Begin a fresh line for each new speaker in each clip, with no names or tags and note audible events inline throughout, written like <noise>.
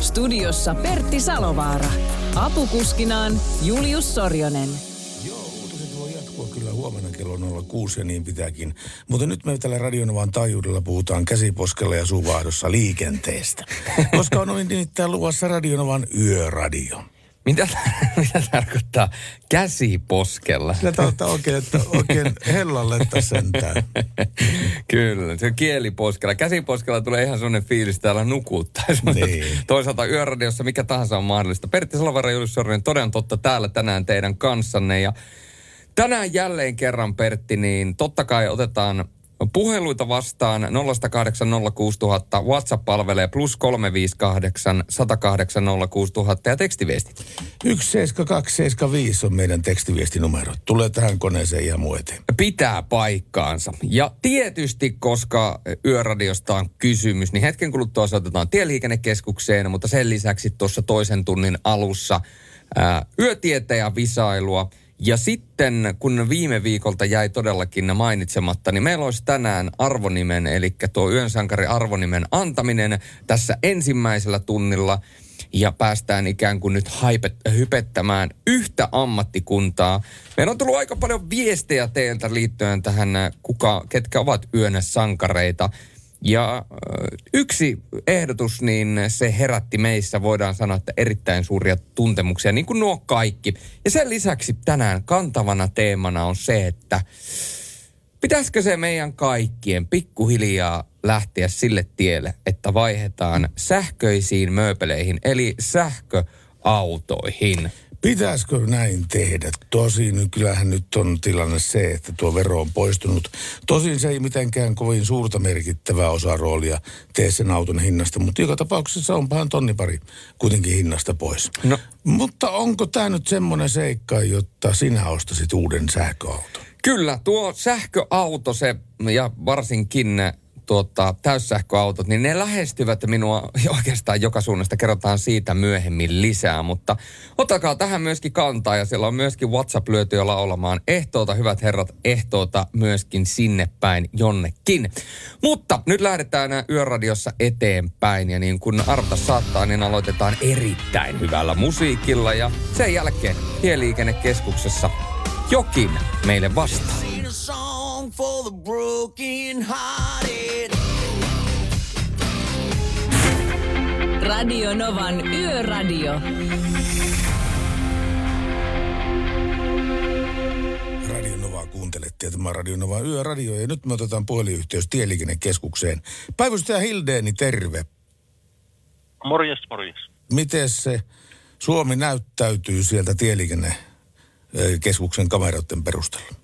Studiossa Pertti Salovaara. Apukuskinaan Julius Sorjonen.
Joo, voi jatkua kyllä huomenna kello 06 ja niin pitääkin. Mutta nyt me tällä Radionovan taajuudella puhutaan käsiposkella ja suvahdossa liikenteestä. <laughs> Koska on nimittäin luvassa Radionovan yöradio.
Mitä, <laughs> mitä tarkoittaa käsiposkella?
Sillä tarkoittaa oikein, että oikein hellalle sentään. <laughs>
Kyllä, se on kieliposkella. Käsiposkella tulee ihan sellainen fiilis, että täällä nukuttaisi. <laughs>
Niin.
Toisaalta yöradiossa mikä tahansa on mahdollista. Pertti Julius Sorinen, toden totta täällä tänään teidän kanssanne. Ja tänään jälleen kerran Pertti, niin totta kai otetaan Puheluita vastaan 0806000, WhatsApp palvelee plus 358 108 06000 ja tekstiviestit.
17275 on meidän tekstiviestinumero. Tulee tähän koneeseen ja muu eteen.
Pitää paikkaansa. Ja tietysti, koska yöradiosta on kysymys, niin hetken kuluttua soitetaan tieliikennekeskukseen, mutta sen lisäksi tuossa toisen tunnin alussa ää, yötieteen visailua – ja sitten, kun viime viikolta jäi todellakin mainitsematta, niin meillä olisi tänään arvonimen, eli tuo Yön sankari arvonimen antaminen tässä ensimmäisellä tunnilla. Ja päästään ikään kuin nyt haipet, hypettämään yhtä ammattikuntaa. Meillä on tullut aika paljon viestejä teiltä liittyen tähän, kuka, ketkä ovat yön sankareita. Ja yksi ehdotus, niin se herätti meissä, voidaan sanoa, että erittäin suuria tuntemuksia, niin kuin nuo kaikki. Ja sen lisäksi tänään kantavana teemana on se, että pitäisikö se meidän kaikkien pikkuhiljaa lähteä sille tielle, että vaihdetaan sähköisiin mööpeleihin, eli sähköautoihin.
Pitäisikö näin tehdä? Tosin kyllähän nyt on tilanne se, että tuo vero on poistunut. Tosin se ei mitenkään kovin suurta merkittävää osa roolia tee sen auton hinnasta, mutta joka tapauksessa on pahan tonni pari kuitenkin hinnasta pois.
No.
Mutta onko tämä nyt semmoinen seikka, jotta sinä ostasit uuden sähköauton?
Kyllä, tuo sähköauto se, ja varsinkin tuota, täyssähköautot, niin ne lähestyvät minua <laughs> oikeastaan joka suunnasta. Kerrotaan siitä myöhemmin lisää, mutta ottakaa tähän myöskin kantaa ja siellä on myöskin WhatsApp lyöty jo laulamaan ehtoota, hyvät herrat, ehtoota myöskin sinne päin jonnekin. Mutta nyt lähdetään yöradiossa eteenpäin ja niin kun arvata saattaa, niin aloitetaan erittäin hyvällä musiikilla ja sen jälkeen Tieliikennekeskuksessa jokin meille vastaa. For the broken hearted.
Radio Novan Yöradio.
Radio Nova kuuntelette ja tämä Radio Nova Yöradio ja nyt me otetaan puhelinyhteys Tieliikennekeskukseen. Päivystäjä Hildeeni, terve.
Morjes, morjes.
Miten se Suomi näyttäytyy sieltä Tieliikennekeskuksen kameroiden perusteella?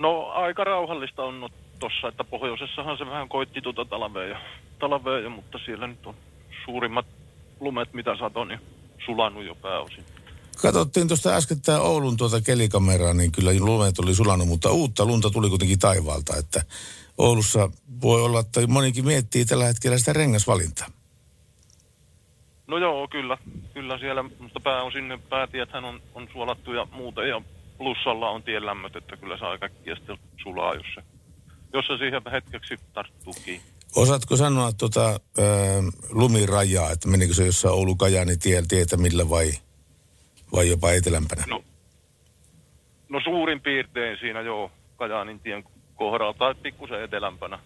No aika rauhallista on tuossa, että pohjoisessahan se vähän koitti tuota talvea ja, talvea ja, mutta siellä nyt on suurimmat lumet, mitä sato, niin sulanut jo pääosin.
Katsottiin tuosta äsken tämä Oulun tuota kelikameraa, niin kyllä lumet oli sulanut, mutta uutta lunta tuli kuitenkin taivaalta, että Oulussa voi olla, että monikin miettii tällä hetkellä sitä rengasvalintaa.
No joo, kyllä. Kyllä siellä, mutta pääosin päätiethän on, on suolattu ja muuta ja plussalla on tien lämmöt, että kyllä se aika sitten sulaa, jos se, jos se siihen hetkeksi tarttuu kiinni.
Osaatko sanoa tuota, ää, lumirajaa, että menikö se jossain oulu Kajani tiellä tietä millä vai, vai jopa etelämpänä?
No, no suurin piirtein siinä joo Kajaanin tien kohdalla tai pikkusen etelämpänä,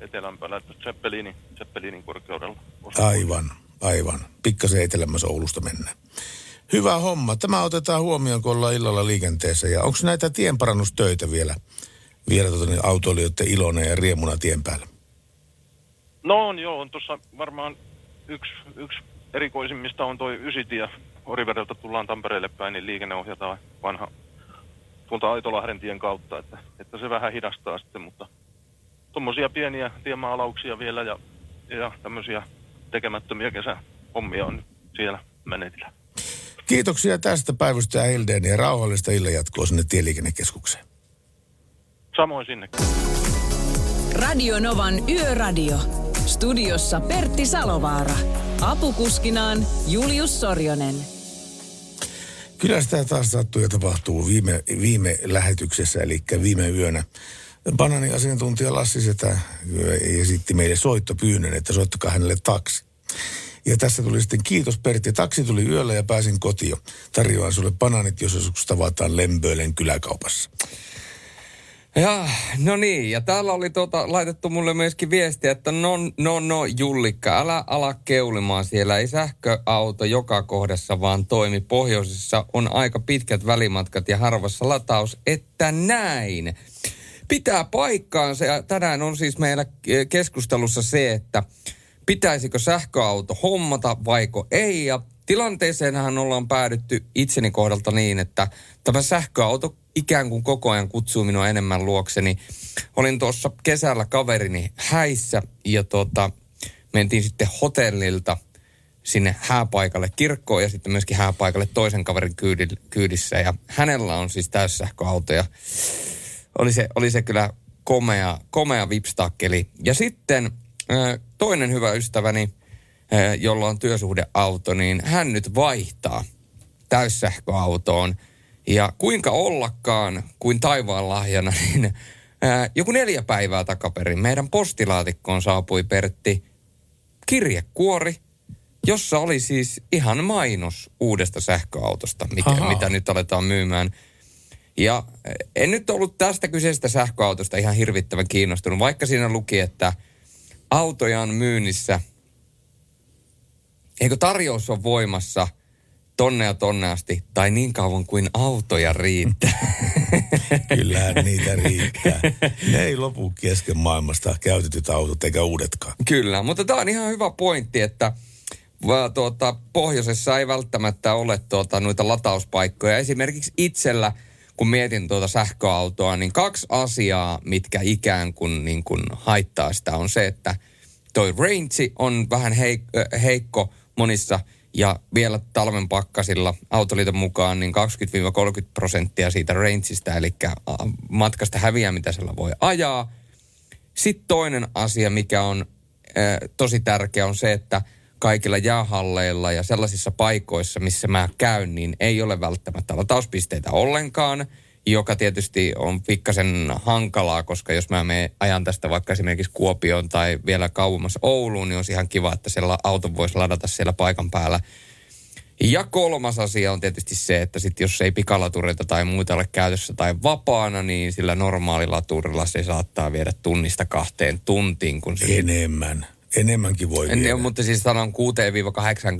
etelämpänä että Zeppelinin, Zeppelinin korkeudella.
Aivan, aivan. Pikkasen etelämmässä Oulusta mennään. Hyvä homma. Tämä otetaan huomioon, kun ollaan illalla liikenteessä. Ja onko näitä tienparannustöitä vielä, vielä tuota, niin autoilijoiden ilona ja riemuna tien päällä?
No on joo, on tuossa varmaan yksi, yksi erikoisimmista on toi Ysitie. Orivedeltä tullaan Tampereelle päin, niin liikenne ohjataan vanha tuolta Aitolahden tien kautta, että, että se vähän hidastaa sitten, mutta tuommoisia pieniä tiemaalauksia vielä ja, ja tämmöisiä tekemättömiä kesähommia on siellä menetillä.
Kiitoksia tästä päivystä Hilden ja rauhallista illanjatkoa sinne Tieliikennekeskukseen.
Samoin sinne.
Radio Novan Yöradio. Studiossa Pertti Salovaara. Apukuskinaan Julius Sorjonen.
Kyllä sitä taas sattuu ja tapahtuu viime, viime lähetyksessä, eli viime yönä. Banani-asiantuntija Lassi Setä esitti meille soittopyynnön, että soittakaa hänelle taksi. Ja tässä tuli sitten kiitos Pertti. Taksi tuli yöllä ja pääsin kotiin. Tarjoan sulle bananit, jos joskus tavataan Lempöölen kyläkaupassa.
Ja, no niin, ja täällä oli tuota, laitettu mulle myöskin viestiä, että no, no, no, Jullikka, älä ala keulimaan siellä. Ei sähköauto joka kohdassa vaan toimi. Pohjoisessa on aika pitkät välimatkat ja harvassa lataus, että näin. Pitää paikkaansa ja tänään on siis meillä keskustelussa se, että pitäisikö sähköauto hommata vaiko ei. Ja tilanteeseenhan ollaan päädytty itseni kohdalta niin, että tämä sähköauto ikään kuin koko ajan kutsuu minua enemmän luokseni. Olin tuossa kesällä kaverini häissä ja tota, mentiin sitten hotellilta sinne hääpaikalle kirkkoon ja sitten myöskin hääpaikalle toisen kaverin kyydissä. Ja hänellä on siis täyssähköauto ja oli se, oli se kyllä komea, komea vipstakkeli. Ja sitten toinen hyvä ystäväni, jolla on työsuhdeauto, niin hän nyt vaihtaa täyssähköautoon – ja kuinka ollakaan kuin taivaan lahjana, <laughs> niin ää, joku neljä päivää takaperin meidän postilaatikkoon saapui Pertti kirjekuori, jossa oli siis ihan mainos uudesta sähköautosta, mikä, mitä nyt aletaan myymään. Ja en nyt ollut tästä kyseisestä sähköautosta ihan hirvittävän kiinnostunut, vaikka siinä luki, että autoja on myynnissä. Eikö tarjous on voimassa – tonne ja tonne asti, tai niin kauan kuin autoja riittää. <laughs>
Kyllähän niitä riittää. Ne ei lopu kesken maailmasta käytetyt autot eikä uudetkaan.
Kyllä, mutta tämä on ihan hyvä pointti, että tuota, pohjoisessa ei välttämättä ole tuota, noita latauspaikkoja. Esimerkiksi itsellä, kun mietin tuota sähköautoa, niin kaksi asiaa, mitkä ikään kuin, niin kuin haittaa sitä, on se, että toi range on vähän heik- heikko monissa – ja vielä talven pakkasilla Autoliiton mukaan niin 20-30 prosenttia siitä rangeista, eli matkasta häviää, mitä sillä voi ajaa. Sitten toinen asia, mikä on äh, tosi tärkeä, on se, että kaikilla jäähalleilla ja sellaisissa paikoissa, missä mä käyn, niin ei ole välttämättä latauspisteitä ollenkaan – joka tietysti on pikkasen hankalaa, koska jos mä menen ajan tästä vaikka esimerkiksi Kuopioon tai vielä kauemmas Ouluun, niin on ihan kiva, että siellä auto voisi ladata siellä paikan päällä. Ja kolmas asia on tietysti se, että sit jos ei pikalatureita tai muita ole käytössä tai vapaana, niin sillä normaalilaturilla se saattaa viedä tunnista kahteen tuntiin. Kun se
Enemmän. Enemmänkin voi viedä.
En, mutta siis sanon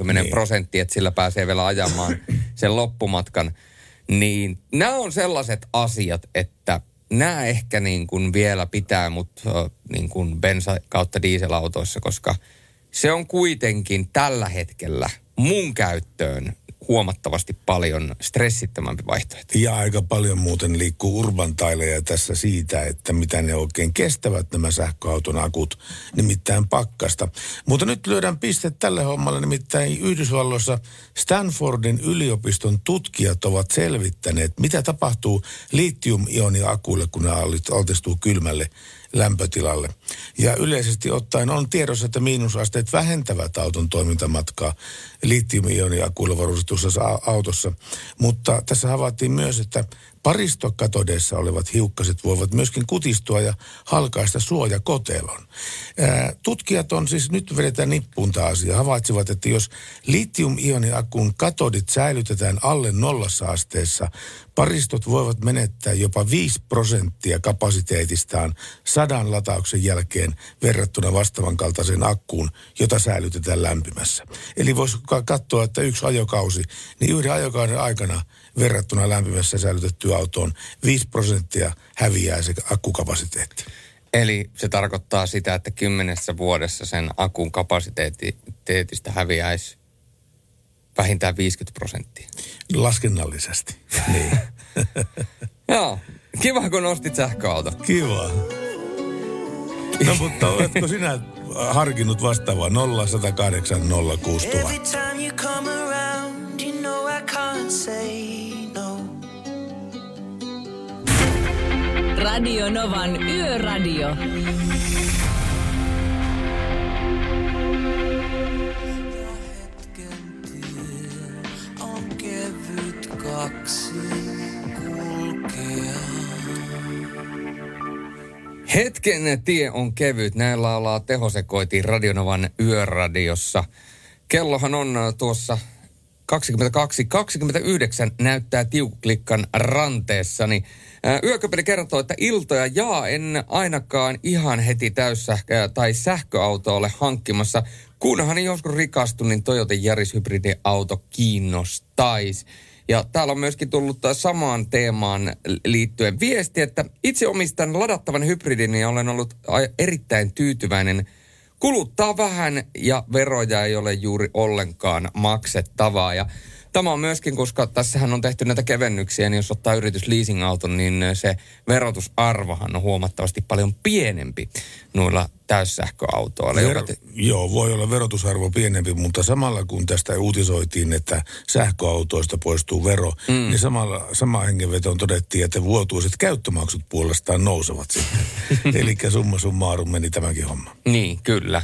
6-80 niin. prosenttia, että sillä pääsee vielä ajamaan sen loppumatkan. Niin nämä on sellaiset asiat, että nämä ehkä niin kuin vielä pitää mut niin kuin bensa- kautta dieselautoissa, koska se on kuitenkin tällä hetkellä mun käyttöön huomattavasti paljon stressittömämpi vaihtoehto.
Ja aika paljon muuten liikkuu urbantaileja tässä siitä, että mitä ne oikein kestävät nämä sähköauton akut, nimittäin pakkasta. Mutta nyt lyödään piste tälle hommalle, nimittäin Yhdysvalloissa Stanfordin yliopiston tutkijat ovat selvittäneet, mitä tapahtuu litium-ioniakuille, kun ne altistuu kylmälle lämpötilalle. Ja yleisesti ottaen on tiedossa, että miinusasteet vähentävät auton toimintamatkaa varustetussa autossa. Mutta tässä havaittiin myös, että paristokatodeissa olevat hiukkaset voivat myöskin kutistua ja halkaista suojakotelon. tutkijat on siis, nyt vedetään nippuun tämä asia, havaitsivat, että jos litium-ioniakun katodit säilytetään alle nollassa asteessa, paristot voivat menettää jopa 5 prosenttia kapasiteetistaan sadan latauksen jälkeen verrattuna vastaavan kaltaiseen akkuun, jota säilytetään lämpimässä. Eli voisi katsoa, että yksi ajokausi, niin yhden ajokauden aikana verrattuna lämpimässä säilytettyä autoon 5 prosenttia häviää se akkukapasiteetti.
Eli se tarkoittaa sitä, että kymmenessä vuodessa sen akun kapasiteetista häviäisi vähintään 50 prosenttia.
Laskennallisesti, <laughs> niin. <laughs>
Joo, kiva kun nostit sähköauto.
Kiva. No mutta oletko sinä harkinnut vastaavaa 0108 06000?
Radio Novan Yöradio.
Hetken tie on kevyt, näin laulaa tehosekoitiin Radionovan yöradiossa. Kellohan on tuossa 22, 29 näyttää tiukklikkan ranteessani. Yököpeli kertoo, että iltoja jaa en ainakaan ihan heti täyssähköä tai sähköauto ole hankkimassa. Kunhan joskus rikastun, niin Toyota Yaris auto kiinnostaisi. Ja täällä on myöskin tullut samaan teemaan liittyen viesti, että itse omistan ladattavan hybridin ja olen ollut erittäin tyytyväinen – Kuluttaa vähän ja veroja ei ole juuri ollenkaan maksettavaa. Ja tämä on myöskin, koska tässähän on tehty näitä kevennyksiä, niin jos ottaa yritys leasing-auton, niin se verotusarvohan on huomattavasti paljon pienempi noilla täyssähköautoilla.
Vero,
te-
joo, voi olla verotusarvo pienempi, mutta samalla kun tästä uutisoitiin, että sähköautoista poistuu vero, mm. niin samalla, sama hengenvetoon todettiin, että vuotuiset käyttömaksut puolestaan nousevat sitten. <laughs> Eli summa summarum meni tämäkin homma.
Niin, kyllä.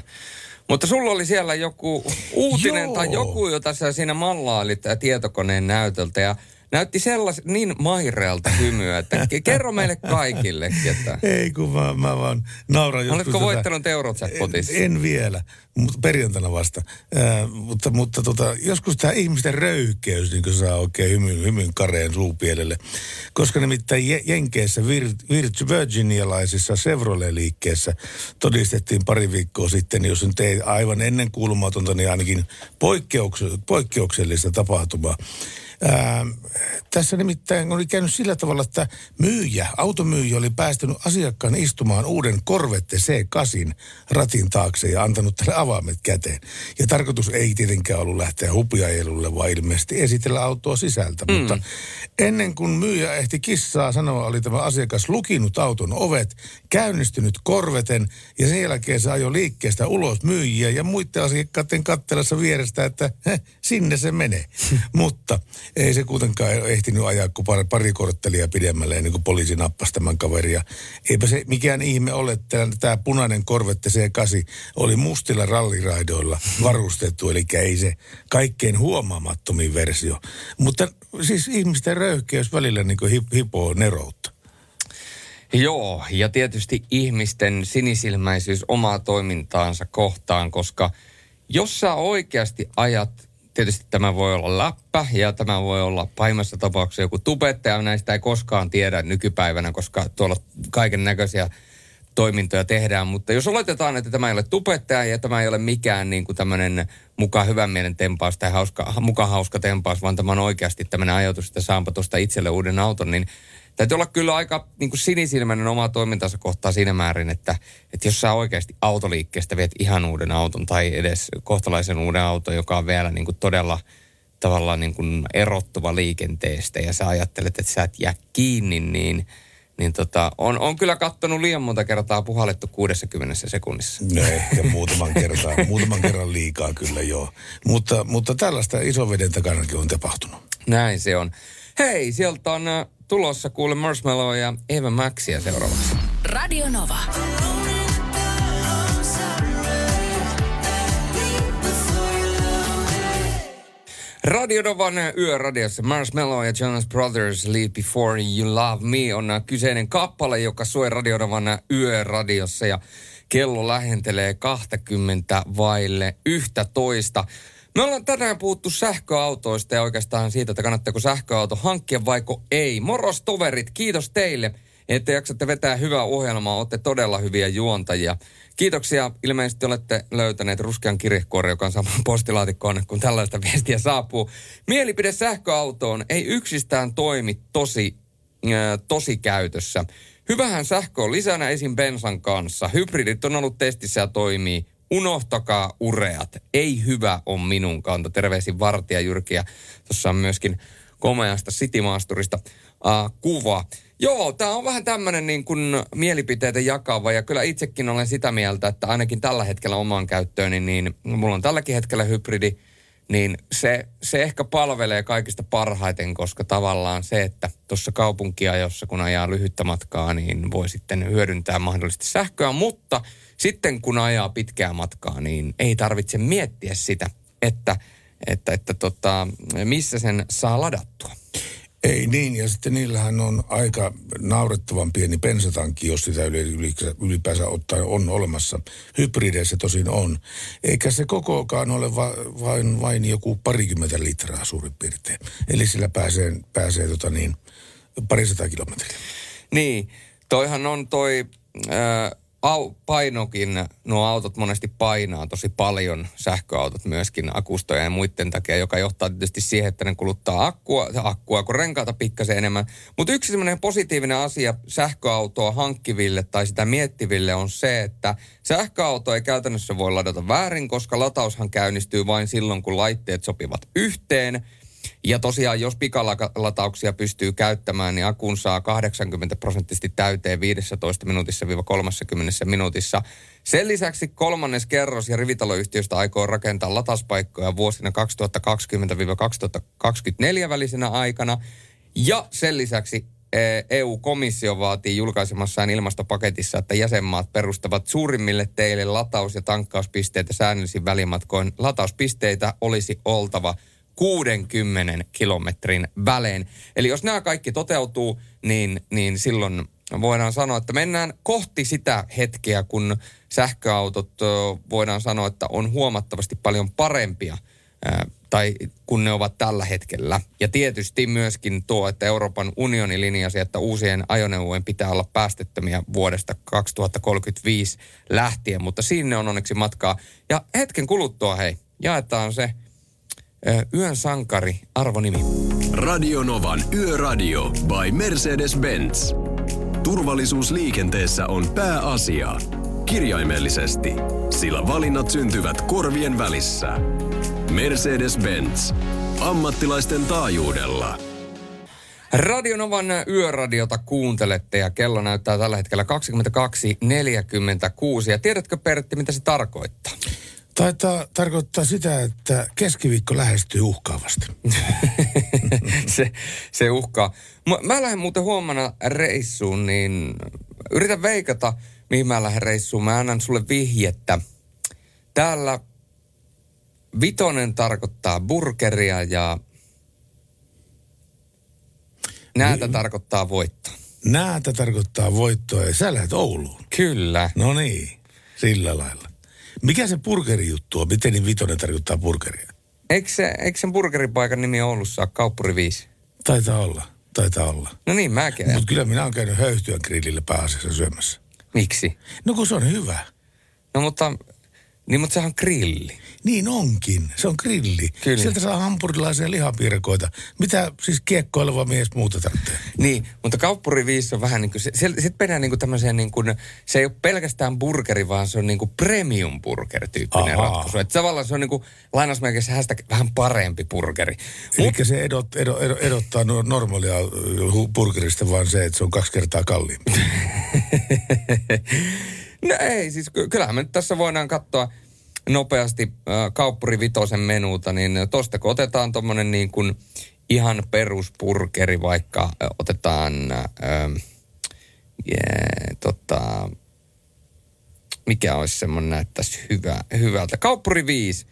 Mutta sulla oli siellä joku uutinen
Joo.
tai joku, jota sä siinä mallailit tietokoneen näytöltä ja näytti sellais, niin mairealta hymyä, että ke- kerro meille kaikille, että...
Ei kun mä, mä vaan nauran joskus
Oletko
tätä-
voittanut Eurojackpotissa?
En, en vielä, mutta perjantaina vasta. Äh, mutta mutta tota, joskus tämä ihmisten röyhkeys niin saa oikein hymyn, hymyn kareen suupielelle. Koska nimittäin Je- Jenkeissä Vir- Vir- Virginialaisissa Chevrolet-liikkeessä todistettiin pari viikkoa sitten, jos nyt ei aivan ennen kuulumatonta, niin ainakin poikkeuks- poikkeuksellista tapahtumaa. Ää, tässä nimittäin oli käynyt sillä tavalla, että myyjä, automyyjä oli päästänyt asiakkaan istumaan uuden Corvette C8 ratin taakse ja antanut tälle avaimet käteen. Ja tarkoitus ei tietenkään ollut lähteä hupiajelulle, vaan ilmeisesti esitellä autoa sisältä. Mm. Mutta ennen kuin myyjä ehti kissaa sanoa, oli tämä asiakas lukinut auton ovet, käynnistynyt Corveten ja sen jälkeen se ajoi liikkeestä ulos myyjiä ja muiden asiakkaiden kattelassa vierestä, että heh, sinne se menee. <laughs> Mutta ei se kuitenkaan ehtinyt ajaa kuin pari, pari korttelia pidemmälle ennen kuin poliisi nappasi tämän kaveria. Eipä se mikään ihme ole, että tämä punainen Corvette C8 oli mustilla ralliraidoilla varustettu, eli ei se kaikkein huomaamattomin versio. Mutta siis ihmisten röyhkeys välillä niin kuin hip, hipoo neroutta.
Joo, ja tietysti ihmisten sinisilmäisyys omaa toimintaansa kohtaan, koska jos sä oikeasti ajat, tietysti tämä voi olla läppä ja tämä voi olla pahimmassa tapauksessa joku tubettaja, näistä ei koskaan tiedä nykypäivänä, koska tuolla kaiken näköisiä toimintoja tehdään, mutta jos oletetaan, että tämä ei ole tubettaja ja tämä ei ole mikään niin kuin tämmöinen mukaan hyvän mielen tempaus tai hauska, mukaan hauska tempaus, vaan tämä on oikeasti tämmöinen ajatus, että saanpa tuosta itselle uuden auton, niin täytyy olla kyllä aika niin kuin sinisilmäinen oma toimintansa kohtaa siinä määrin, että, että jos sä oikeasti autoliikkeestä viet ihan uuden auton tai edes kohtalaisen uuden auton, joka on vielä niin kuin todella tavallaan niin kuin erottuva liikenteestä ja sä ajattelet, että sä et jää kiinni, niin, niin tota, on, on kyllä kattonut liian monta kertaa puhallettu 60 sekunnissa. <laughs>
No ehkä muutaman kerran, muutaman kerran liikaa kyllä joo. Mutta, mutta tällaista isoveden takanakin on tapahtunut.
Näin se on. Hei, sieltä on äh, tulossa kuule Marshmallow ja Eva Maxia seuraavaksi.
Radio Nova.
Radio Novan yöradiossa Marshmallow ja Jonas Brothers Leave Before You Love Me on kyseinen kappale, joka soi Radio Novan yöradiossa ja kello lähentelee 20 vaille yhtä toista. Me ollaan tänään puhuttu sähköautoista ja oikeastaan siitä, että kannattaako sähköauto hankkia vaiko ei. Moros toverit, kiitos teille, että jaksatte vetää hyvää ohjelmaa, olette todella hyviä juontajia. Kiitoksia. Ilmeisesti olette löytäneet ruskean kirjekuoren, joka on saman postilaatikkoon, kun tällaista viestiä saapuu. Mielipide sähköautoon ei yksistään toimi tosi, äh, tosi käytössä. Hyvähän sähkö on lisänä esim. bensan kanssa. Hybridit on ollut testissä ja toimii. Unohtakaa ureat. Ei hyvä on minun kanta. Terveisin Vartija Jyrki ja tuossa on myöskin komeasta Citymaasturista uh, kuva. Joo, tämä on vähän tämmöinen niin kuin mielipiteitä jakava ja kyllä itsekin olen sitä mieltä, että ainakin tällä hetkellä omaan käyttööni, niin mulla on tälläkin hetkellä hybridi, niin se, se ehkä palvelee kaikista parhaiten, koska tavallaan se, että tuossa kaupunkiajossa, kun ajaa lyhyttä matkaa, niin voi sitten hyödyntää mahdollisesti sähköä, mutta sitten kun ajaa pitkää matkaa, niin ei tarvitse miettiä sitä, että, että, että tota, missä sen saa ladattua.
Ei niin, ja sitten niillähän on aika naurettavan pieni pensatankki, jos sitä yli- ylipäänsä ottaen on olemassa. Hybrideissä tosin on. Eikä se kokoakaan ole va, vain, vain joku parikymmentä litraa suurin piirtein. Eli sillä pääsee, pääsee tota niin, parisataa kilometriä.
Niin, toihan on toi ää, au, painokin, nuo autot monesti painaa tosi paljon, sähköautot myöskin akustoja ja muiden takia, joka johtaa tietysti siihen, että ne kuluttaa akkua, akkua kun renkaata pikkasen enemmän. Mutta yksi semmoinen positiivinen asia sähköautoa hankkiville tai sitä miettiville on se, että sähköauto ei käytännössä voi ladata väärin, koska lataushan käynnistyy vain silloin, kun laitteet sopivat yhteen – ja tosiaan, jos pikalatauksia pystyy käyttämään, niin akun saa 80 prosenttisesti täyteen 15 minuutissa 30 minuutissa. Sen lisäksi kolmannes kerros ja rivitaloyhtiöstä aikoo rakentaa latauspaikkoja vuosina 2020-2024 välisenä aikana. Ja sen lisäksi EU-komissio vaatii julkaisemassaan ilmastopaketissa, että jäsenmaat perustavat suurimmille teille lataus- ja tankkauspisteitä säännöllisin välimatkoin. Latauspisteitä olisi oltava – 60 kilometrin välein. Eli jos nämä kaikki toteutuu, niin, niin silloin voidaan sanoa, että mennään kohti sitä hetkeä, kun sähköautot voidaan sanoa, että on huomattavasti paljon parempia tai kun ne ovat tällä hetkellä. Ja tietysti myöskin tuo, että Euroopan unioni linjasi, että uusien ajoneuvojen pitää olla päästettömiä vuodesta 2035 lähtien, mutta sinne on onneksi matkaa. Ja hetken kuluttua, hei, jaetaan se Yön sankari, arvonimi.
Radionovan Yöradio by Mercedes-Benz. Turvallisuus liikenteessä on pääasia. Kirjaimellisesti, sillä valinnat syntyvät korvien välissä. Mercedes-Benz. Ammattilaisten taajuudella.
Radionovan yöradiota kuuntelette ja kello näyttää tällä hetkellä 22.46. Ja tiedätkö Pertti, mitä se tarkoittaa?
Taitaa tarkoittaa sitä, että keskiviikko lähestyy uhkaavasti. <laughs>
se, se uhkaa. Mä, mä lähden muuten huomenna reissuun, niin yritän veikata, mihin mä lähden reissuun. Mä annan sulle vihjettä. Täällä vitonen tarkoittaa burgeria ja näätä niin. tarkoittaa voittoa.
Näätä tarkoittaa voittoa ja sä lähdet Ouluun.
Kyllä.
No niin, sillä lailla. Mikä se burgerijuttu on? Miten niin vitonen tarkoittaa burgeria?
Eikö, se, eikö sen burgeripaikan nimi Oulussa ole Kauppuri 5?
Taitaa olla, taitaa olla.
No niin, mäkin.
Mutta kyllä minä olen käynyt höyhtyön grillillä pääasiassa syömässä.
Miksi?
No kun se on hyvä.
No mutta niin, mutta sehän on grilli.
Niin onkin. Se on grilli. Kyllä. Sieltä saa hampurilaisia lihapiirakoita. Mitä siis kiekkoileva mies muuta tarvitsee?
Niin, mutta kauppuri 5 on vähän niin kuin, se, se mennään niin kuin tämmöiseen niin kuin, se ei ole pelkästään burgeri, vaan se on niin kuin premium burger tyyppinen Aha. ratkaisu. Että tavallaan se on niin kuin lainausmerkeissä vähän parempi burgeri.
Eli Mut, se edot, edot, edot, edottaa normaalia burgerista vaan se, että se on kaksi kertaa kalliimpi. <laughs>
No ei, siis kyllähän me nyt tässä voidaan katsoa nopeasti äh, kauppuri vitosen menuuta, niin tosta kun otetaan tuommoinen niin kuin ihan peruspurkeri, vaikka äh, otetaan äh, yeah, tota, mikä olisi semmoinen näyttäisi hyvä, hyvältä. Kauppuri 5,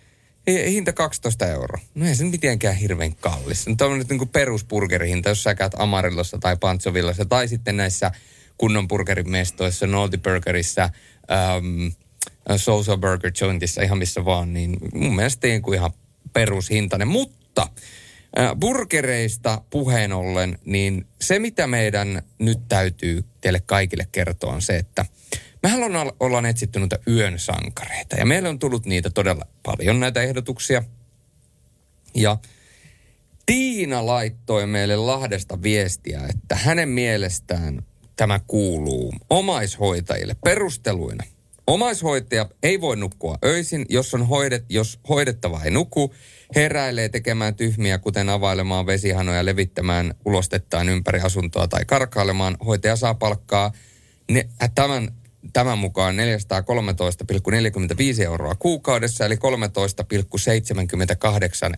hinta 12 euroa. No ei se mitenkään hirveän kallis. No, on nyt niin peruspurgerihinta, jos sä käyt Amarillossa tai Pantsovillassa tai sitten näissä kunnon burgerimestoissa, Noldi Burgerissa, ähm, Sosa Burger Jointissa, ihan missä vaan, niin mun mielestä niin kuin ihan perushintainen. Mutta äh, burgereista puheen ollen, niin se mitä meidän nyt täytyy teille kaikille kertoa on se, että mehän ollaan, ollaan etsitty noita yön sankareita ja meillä on tullut niitä todella paljon näitä ehdotuksia. Ja Tiina laittoi meille Lahdesta viestiä, että hänen mielestään tämä kuuluu omaishoitajille perusteluina. Omaishoitaja ei voi nukkua öisin, jos on hoidet, jos hoidettava ei nuku, heräilee tekemään tyhmiä, kuten availemaan vesihanoja, levittämään ulostettaan ympäri asuntoa tai karkailemaan. Hoitaja saa palkkaa ne, tämän tämän mukaan 413,45 euroa kuukaudessa, eli 13,78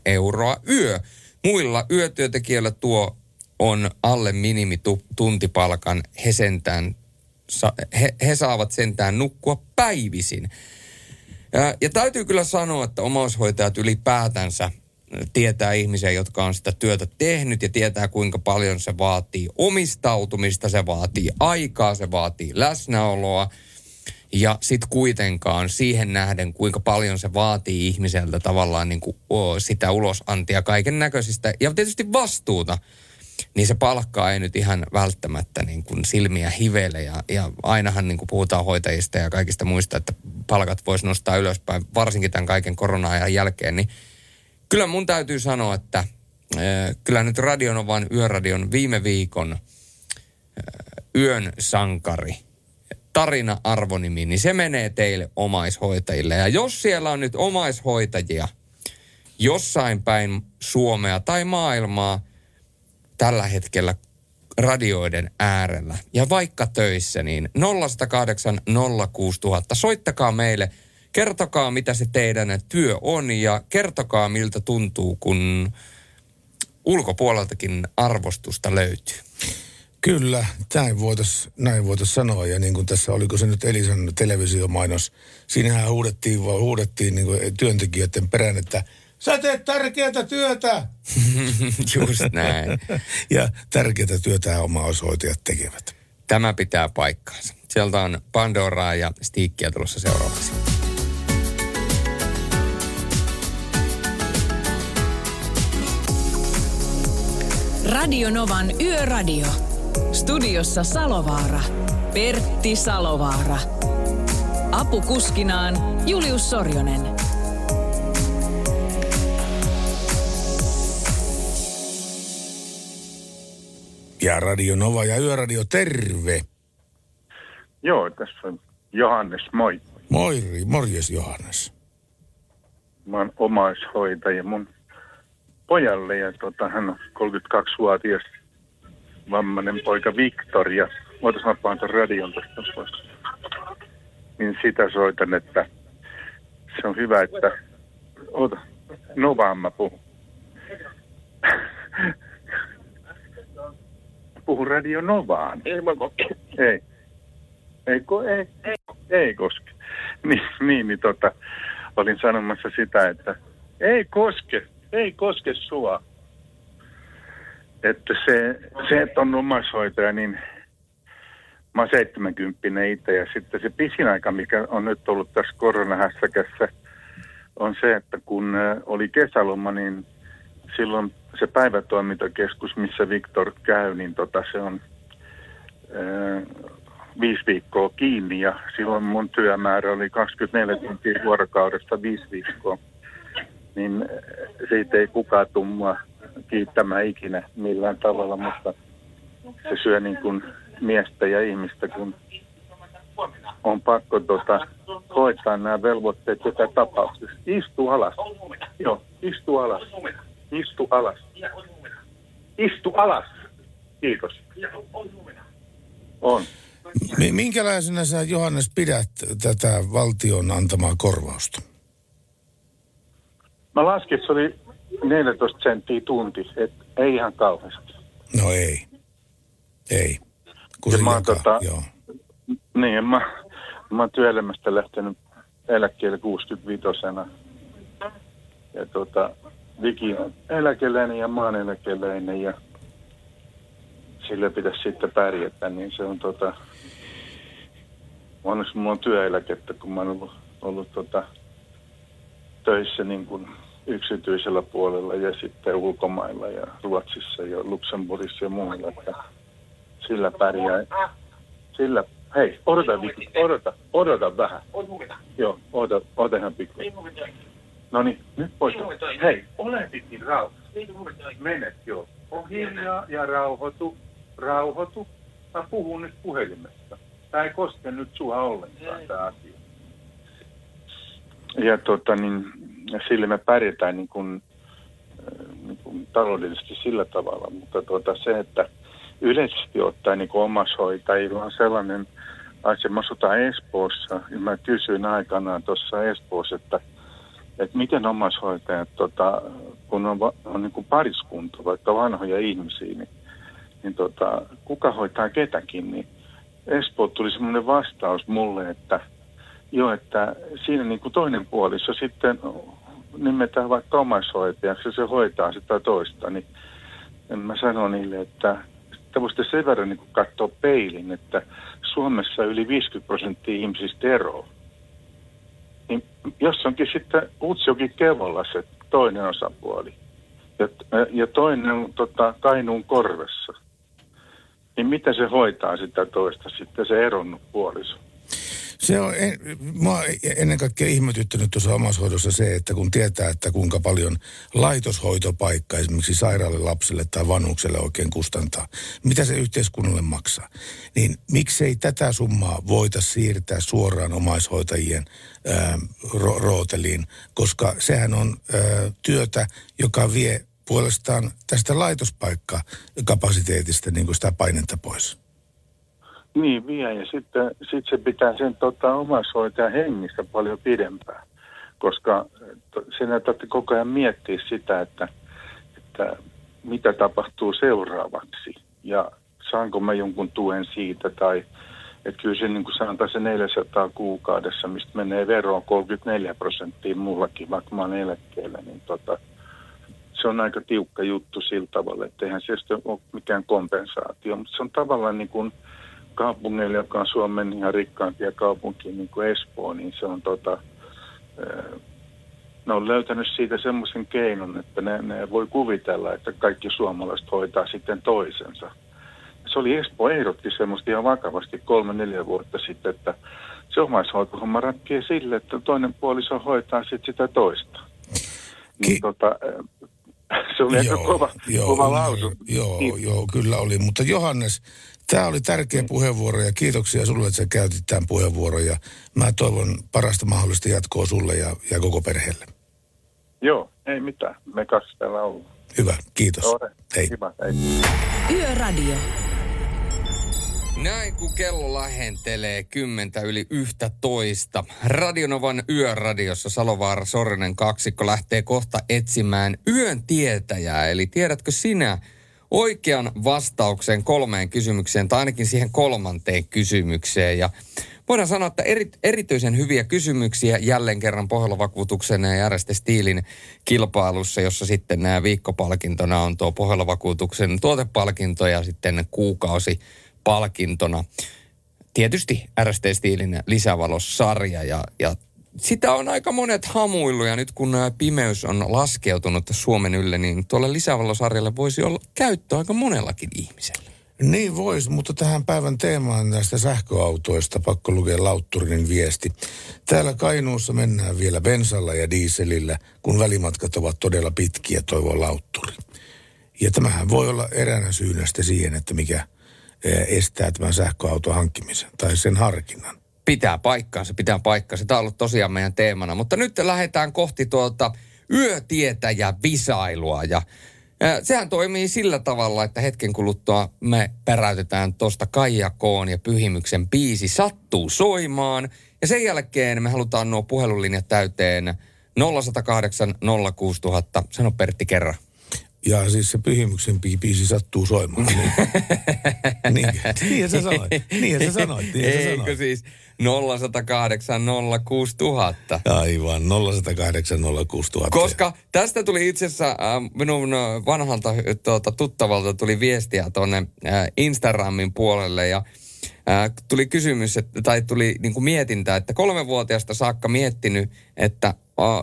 euroa yö. Muilla yötyötekijöillä tuo on alle minimituntipalkan. He, sentään, he, he saavat sentään nukkua päivisin. Ja, ja täytyy kyllä sanoa, että omaishoitajat ylipäätänsä tietää ihmisiä, jotka on sitä työtä tehnyt ja tietää kuinka paljon se vaatii omistautumista, se vaatii aikaa, se vaatii läsnäoloa. Ja sitten kuitenkaan siihen nähden, kuinka paljon se vaatii ihmiseltä tavallaan niin kuin, o, sitä ulosantia kaiken näköisistä ja tietysti vastuuta, niin se palkkaa ei nyt ihan välttämättä niin kuin silmiä hivele. Ja, ja ainahan niin kuin puhutaan hoitajista ja kaikista muista, että palkat voisi nostaa ylöspäin, varsinkin tämän kaiken korona-ajan jälkeen, niin kyllä mun täytyy sanoa, että kyllä nyt Radionovan yöradion viime viikon yön sankari – tarina arvonimi, niin se menee teille omaishoitajille. Ja jos siellä on nyt omaishoitajia jossain päin Suomea tai maailmaa tällä hetkellä radioiden äärellä ja vaikka töissä, niin 0108 06000. Soittakaa meille, kertokaa mitä se teidän työ on ja kertokaa miltä tuntuu, kun ulkopuoleltakin arvostusta löytyy.
Kyllä, näin voitaisiin näin voitais sanoa. Ja niin kuin tässä, oliko se nyt Elisan televisiomainos, siinähän huudettiin, huudettiin niin työntekijöiden perään, että sä teet tärkeää työtä. <laughs>
Just näin.
ja tärkeää työtä omaishoitajat tekevät.
Tämä pitää paikkaansa. Sieltä on Pandoraa ja Stiikkiä tulossa seuraavaksi.
Radio Novan Yöradio. Studiossa Salovaara. Pertti Salovaara. Apukuskinaan Julius Sorjonen.
Ja Radio Nova ja Yöradio, terve.
Joo, tässä on Johannes, moi.
Moi, morjes Johannes.
Mä oon omaishoitaja mun pojalle ja tota, hän on 32-vuotias vammainen poika Victoria. Ootas mä paan ton radion tuosta pois. Niin sitä soitan, että se on hyvä, että... Oota, Novaan mä puhun. Puhun Radio Novaan. Ei mä koske. Ei. Ei, ko, ei, ei, ei koske. Niin, niin, niin tota, olin sanomassa sitä, että ei koske, ei koske sua että se, se, että on omaishoitaja, niin mä oon 70 itse ja sitten se pisin aika, mikä on nyt ollut tässä koronahässäkässä, on se, että kun oli kesäloma, niin silloin se päivätoimintakeskus, missä Viktor käy, niin tota, se on ää, viisi viikkoa kiinni ja silloin mun työmäärä oli 24 tuntia vuorokaudesta viisi viikkoa. Niin siitä ei kukaan tuu mua kiittämään ikinä millään tavalla, mutta se syö niin kuin miestä ja ihmistä, kun on pakko tota, hoitaa nämä velvoitteet joka tapauksessa. Istu alas. Joo, istu alas. Istu alas. Istu alas. Kiitos. On.
Minkälaisena sä, Johannes, pidät tätä valtion antamaa korvausta?
Mä laskin, että se oli 14 senttiä tunti, et ei ihan kauheasti.
No ei. Ei. Kun
ja mä oon,
jakaa,
tota,
joo.
niin, mä, mä oon työelämästä lähtenyt eläkkeelle 65 Ja tota, Viki on eläkeläinen ja oon eläkeläinen ja sillä pitäisi sitten pärjätä, niin se on tota, onneksi mulla on työeläkettä, kun mä oon ollut, ollut tota, töissä niin kuin yksityisellä puolella ja sitten ulkomailla ja Ruotsissa ja Luxemburgissa ja muualla. Että sillä pärjää. Sillä, hei, odota Viki, odota, odota vähän. Joo, odota, odota ihan pikku. No niin, nyt pois. Hei, ole Viki rauhassa. Menet, joo. On hiljaa ja rauhoitu, rauhoitu. Mä puhun nyt puhelimesta. Tämä ei koske nyt sua ollenkaan, tämä asia. Ja tota niin, sillä me pärjätään niin kuin, niin kuin taloudellisesti sillä tavalla, mutta tuota se, että yleisesti ottaen niin kuin omaishoitajilla on sellainen Ai se mä asutaan Espoossa, ja mä kysyin aikanaan tuossa Espoossa, että, että miten omaishoitajat, tota, kun on, on niin kuin pariskunta, vaikka vanhoja ihmisiä, niin, niin tota, kuka hoitaa ketäkin, niin Espoo tuli semmoinen vastaus mulle, että joo, että siinä niin kuin toinen puoliso sitten nimetään vaikka omaishoitajaksi ja se hoitaa sitä toista, niin mä sanon niille, että te sen verran niin katsoa peilin, että Suomessa yli 50 prosenttia ihmisistä eroaa. Niin jos onkin sitten Utsjoki se toinen osapuoli ja, ja toinen on tota, Kainuun korvessa, niin mitä se hoitaa sitä toista sitten se eronnut puoliso?
Se on, en, oon ennen kaikkea ihmetyttänyt tuossa omaishoidossa se, että kun tietää, että kuinka paljon laitoshoitopaikka esimerkiksi sairaalle lapselle tai vanhukselle oikein kustantaa, mitä se yhteiskunnalle maksaa, niin miksei tätä summaa voita siirtää suoraan omaishoitajien ää, ro- rooteliin, koska sehän on ää, työtä, joka vie puolestaan tästä laitospaikkakapasiteetista niin kuin sitä painetta pois.
Niin vie ja sitten sit se pitää sen tota, omaishoitajan hengissä paljon pidempään, koska sinä tarvitsee koko ajan miettiä sitä, että, että mitä tapahtuu seuraavaksi ja saanko mä jonkun tuen siitä tai että kyllä se niin sanotaan se 400 kuukaudessa, mistä menee veroon 34 prosenttia mullakin, vaikka mä oon eläkkeellä, niin tota, se on aika tiukka juttu sillä tavalla, että eihän se ole mikään kompensaatio, mutta se on tavallaan niin kuin kaupungille, joka on Suomen ihan rikkaimpia kaupunkia, niin kuin Espoo, niin se on tota, ää, ne on löytänyt siitä semmoisen keinon, että ne, ne voi kuvitella, että kaikki suomalaiset hoitaa sitten toisensa. Se oli Espoo ehdotti semmoista ihan vakavasti kolme-neljä vuotta sitten, että se omaishoitohomma ratkee sille, että toinen puoliso hoitaa sitten sitä toista. Niin
Ki-
tota, ää, <laughs> se oli aika kova, kova lausu.
Joo,
Niin.
joo, kyllä oli. Mutta Johannes, tämä oli tärkeä puheenvuoro ja kiitoksia sulle, että sä käytit tämän puheenvuoron. Ja mä toivon parasta mahdollista jatkoa sulle ja, ja koko perheelle.
Joo, ei mitään. Me kaksi täällä ollaan.
Hyvä, kiitos.
Ole.
Hei.
Hyvä, hei.
Yöradio.
Näin kun kello lähentelee kymmentä yli yhtä toista. Radionovan yöradiossa Salovaara Sorinen kaksikko lähtee kohta etsimään yön tietäjää. Eli tiedätkö sinä oikean vastauksen kolmeen kysymykseen tai ainakin siihen kolmanteen kysymykseen. Ja voidaan sanoa, että eri, erityisen hyviä kysymyksiä jälleen kerran Pohjola-vakuutuksen ja Järjestä Stiilin kilpailussa, jossa sitten nämä viikkopalkintona on tuo Pohjola-vakuutuksen tuotepalkinto ja sitten kuukausi palkintona. Tietysti RST Stiilin lisävalossarja ja, ja sitä on aika monet hamuillut ja nyt kun pimeys on laskeutunut Suomen ylle, niin tuolle lisävalosarjalle voisi olla käyttö aika monellakin ihmisellä.
Niin voisi, mutta tähän päivän teemaan näistä sähköautoista pakko lukea Lautturinin viesti. Täällä Kainuussa mennään vielä bensalla ja dieselillä, kun välimatkat ovat todella pitkiä, toivoo Lautturi. Ja tämähän voi olla eräänä syynä siihen, että mikä estää tämän sähköauton hankkimisen tai sen harkinnan.
Pitää paikkaansa, pitää paikkaansa. Tämä on ollut tosiaan meidän teemana. Mutta nyt lähdetään kohti tuota yötietäjä visailua ja ää, Sehän toimii sillä tavalla, että hetken kuluttua me peräytetään tuosta Kaijakoon ja Pyhimyksen biisi sattuu soimaan. Ja sen jälkeen me halutaan nuo puhelulinjat täyteen 0108 06000. Sano Pertti kerran.
Ja siis se pyhimyksen biisi sattuu soimaan. <laughs> Niin, niin, niin sä sanoit. Niin sä sanoit. Niin sä
Eikö
sanoit.
siis 0108 06000?
Aivan, 0108 06000.
Koska tästä tuli itse asiassa äh, minun äh, vanhalta äh, tuota, tuttavalta tuli viestiä tuonne äh, Instagramin puolelle ja äh, tuli kysymys, että, tai tuli niin kuin mietintä, että kolmevuotiaasta saakka miettinyt, että, äh,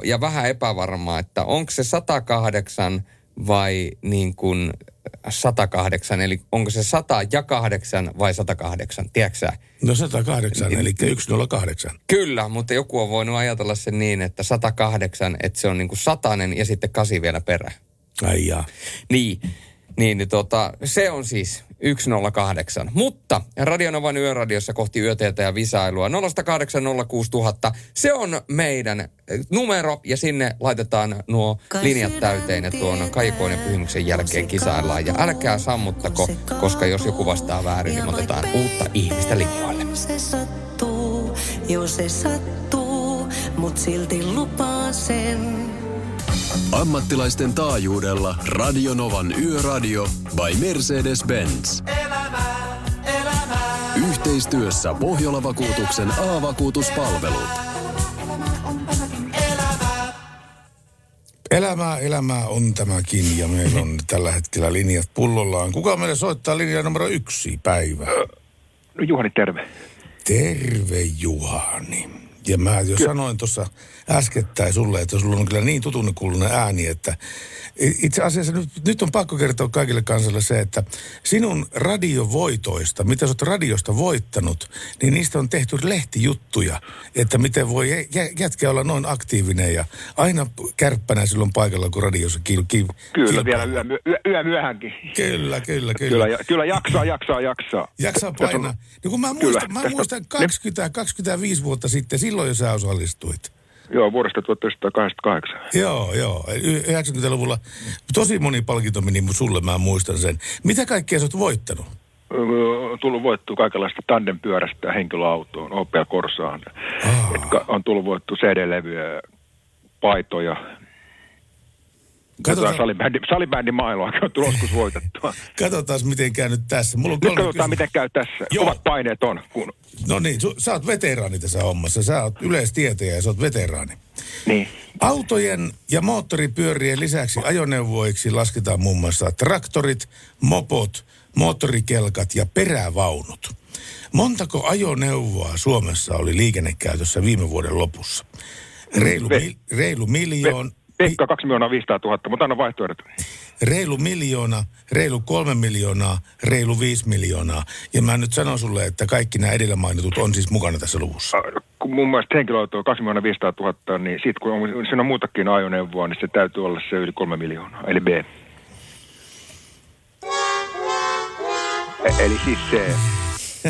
ja vähän epävarmaa, että onko se 108 vai niin kuin 108, eli onko se 100 ja 8 vai 108, tiedätkö?
No 108, eli 108.
Kyllä, mutta joku on voinut ajatella sen niin, että 108, että se on niin kuin satanen ja sitten kasi vielä perä.
Ai jaa.
Niin, niin, niin tota, se on siis 108. Mutta Radionovan yöradiossa kohti yöteetä ja visailua 0806000. Se on meidän eh, numero ja sinne laitetaan nuo linjat täyteen ja tuon kaikoon ja pyhimyksen jälkeen kisaillaan. Ja älkää sammuttako, koska jos joku vastaa väärin, niin otetaan uutta ihmistä linjoille.
Se sattuu, jos se sattuu, mut silti lupaa sen.
Ammattilaisten taajuudella Radionovan Yöradio by Mercedes-Benz. Yhteistyössä Pohjola-vakuutuksen A-vakuutuspalvelut.
Elämää, elämää on tämäkin ja meillä on <laughs> tällä hetkellä linjat pullollaan. Kuka meille soittaa linja numero yksi päivä?
No Juhani, terve.
Terve Juhani. Ja mä jo sanoin tuossa äskettäin sulle, että sulla on kyllä niin tutun kuulunen ääni, että itse asiassa nyt, nyt on pakko kertoa kaikille kansalle se, että sinun radiovoitoista, mitä sä oot radiosta voittanut, niin niistä on tehty lehtijuttuja, että miten voi jä- jä- jätkä olla noin aktiivinen ja aina kärppänä silloin paikalla, kun radiossa kil, kil,
Kyllä,
kilpailee.
vielä yö, yö, yö myöhänkin.
Kyllä, kyllä, kyllä.
Kyllä, ja- kyllä jaksaa, jaksaa, jaksaa.
Jaksaa painaa. Niin kun mä
Kyllä,
muistan, mä
tästä-
muistan 20-25 vuotta sitten, silloin jo sä osallistuit.
Joo, vuodesta 1988.
Joo, joo. Y- 90-luvulla tosi moni palkinto meni sulle, mä muistan sen. Mitä kaikkea sä oot voittanut?
On tullut voittua kaikenlaista tandempyörästä henkilöautoon, Opel Corsaan.
Ah.
On tullut voittu CD-levyjä, paitoja.
Katsotaan-
salibändi, salibändin maailmaa on tullut joskus voitettua. <laughs>
Katsotaan, miten käy nyt tässä. Mulla on
Nyt katsotaan, miten käy tässä.
Joo.
Kovat paineet on. Kun...
No niin, su, sä oot veteraani tässä hommassa. Sä oot yleistietäjä ja sä oot veteraani.
Niin.
Autojen ja moottoripyörien lisäksi ajoneuvoiksi lasketaan muun muassa traktorit, mopot, moottorikelkat ja perävaunut. Montako ajoneuvoa Suomessa oli liikennekäytössä viime vuoden lopussa? Reilu, mil, reilu miljoon,
Pekka 2 miljoonaa 500 000, mutta anna vaihtoehdot.
reilu miljoona, reilu kolme miljoonaa, reilu viisi miljoonaa. Ja mä nyt sanon sulle, että kaikki nämä edellä mainitut on siis mukana tässä luvussa.
kun mun mielestä henkilöauto on 2 miljoonaa 500 000, niin sit kun on, siinä on muutakin ajoneuvoa, niin se täytyy olla se yli 3 miljoonaa, eli B. E- eli siis C.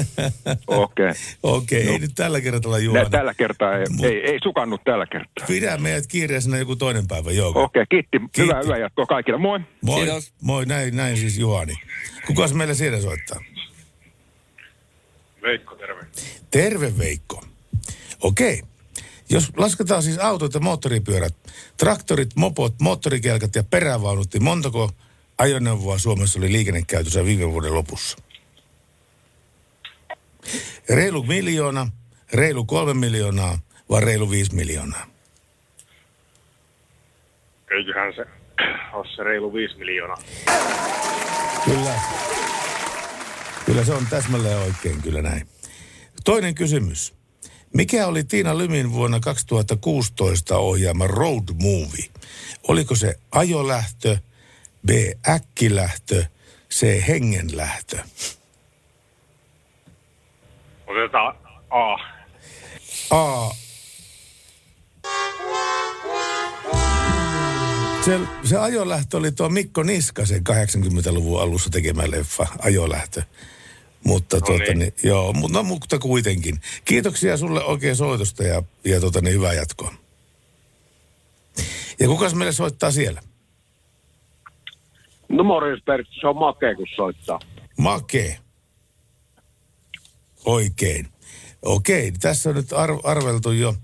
<laughs> Okei.
Okei, okay, ei nyt tällä kertaa
Nä,
Juhana.
tällä kertaa ei, ei, ei sukannut tällä kertaa.
Pidä meidät kiireisenä joku toinen päivä, joo.
Okei, kiitti.
Kiitti.
Hyvää yöjatkoa kaikille. Moi.
Moi,
Kiitos.
moi näin, näin siis Juhani. Kukas meillä siellä soittaa?
Veikko, terve.
Terve Veikko. Okei. Jos lasketaan siis autot ja moottoripyörät, traktorit, mopot, moottorikelkat ja perävaunut, niin montako ajoneuvoa Suomessa oli liikennekäytössä viime vuoden lopussa? Reilu miljoona, reilu kolme miljoonaa vai reilu viisi miljoonaa?
Eiköhän se ole se reilu 5 miljoonaa.
Kyllä. Kyllä se on täsmälleen oikein, kyllä näin. Toinen kysymys. Mikä oli Tiina Lymin vuonna 2016 ohjaama road movie? Oliko se ajolähtö, B. äkkilähtö, C. hengenlähtö?
Otetaan A.
A. Se, se ajolähtö oli tuo Mikko Niskasen 80-luvun alussa tekemä leffa, ajolähtö. Mutta, tuota,
niin.
niin, joo, no, mutta kuitenkin. Kiitoksia sulle oikein soitosta ja, ja tuota, niin, hyvää jatkoa. Ja kukas meille soittaa siellä?
No morjens Pertti, se on makea kun soittaa.
Make. Oikein. Okei, tässä on nyt ar- arveltu jo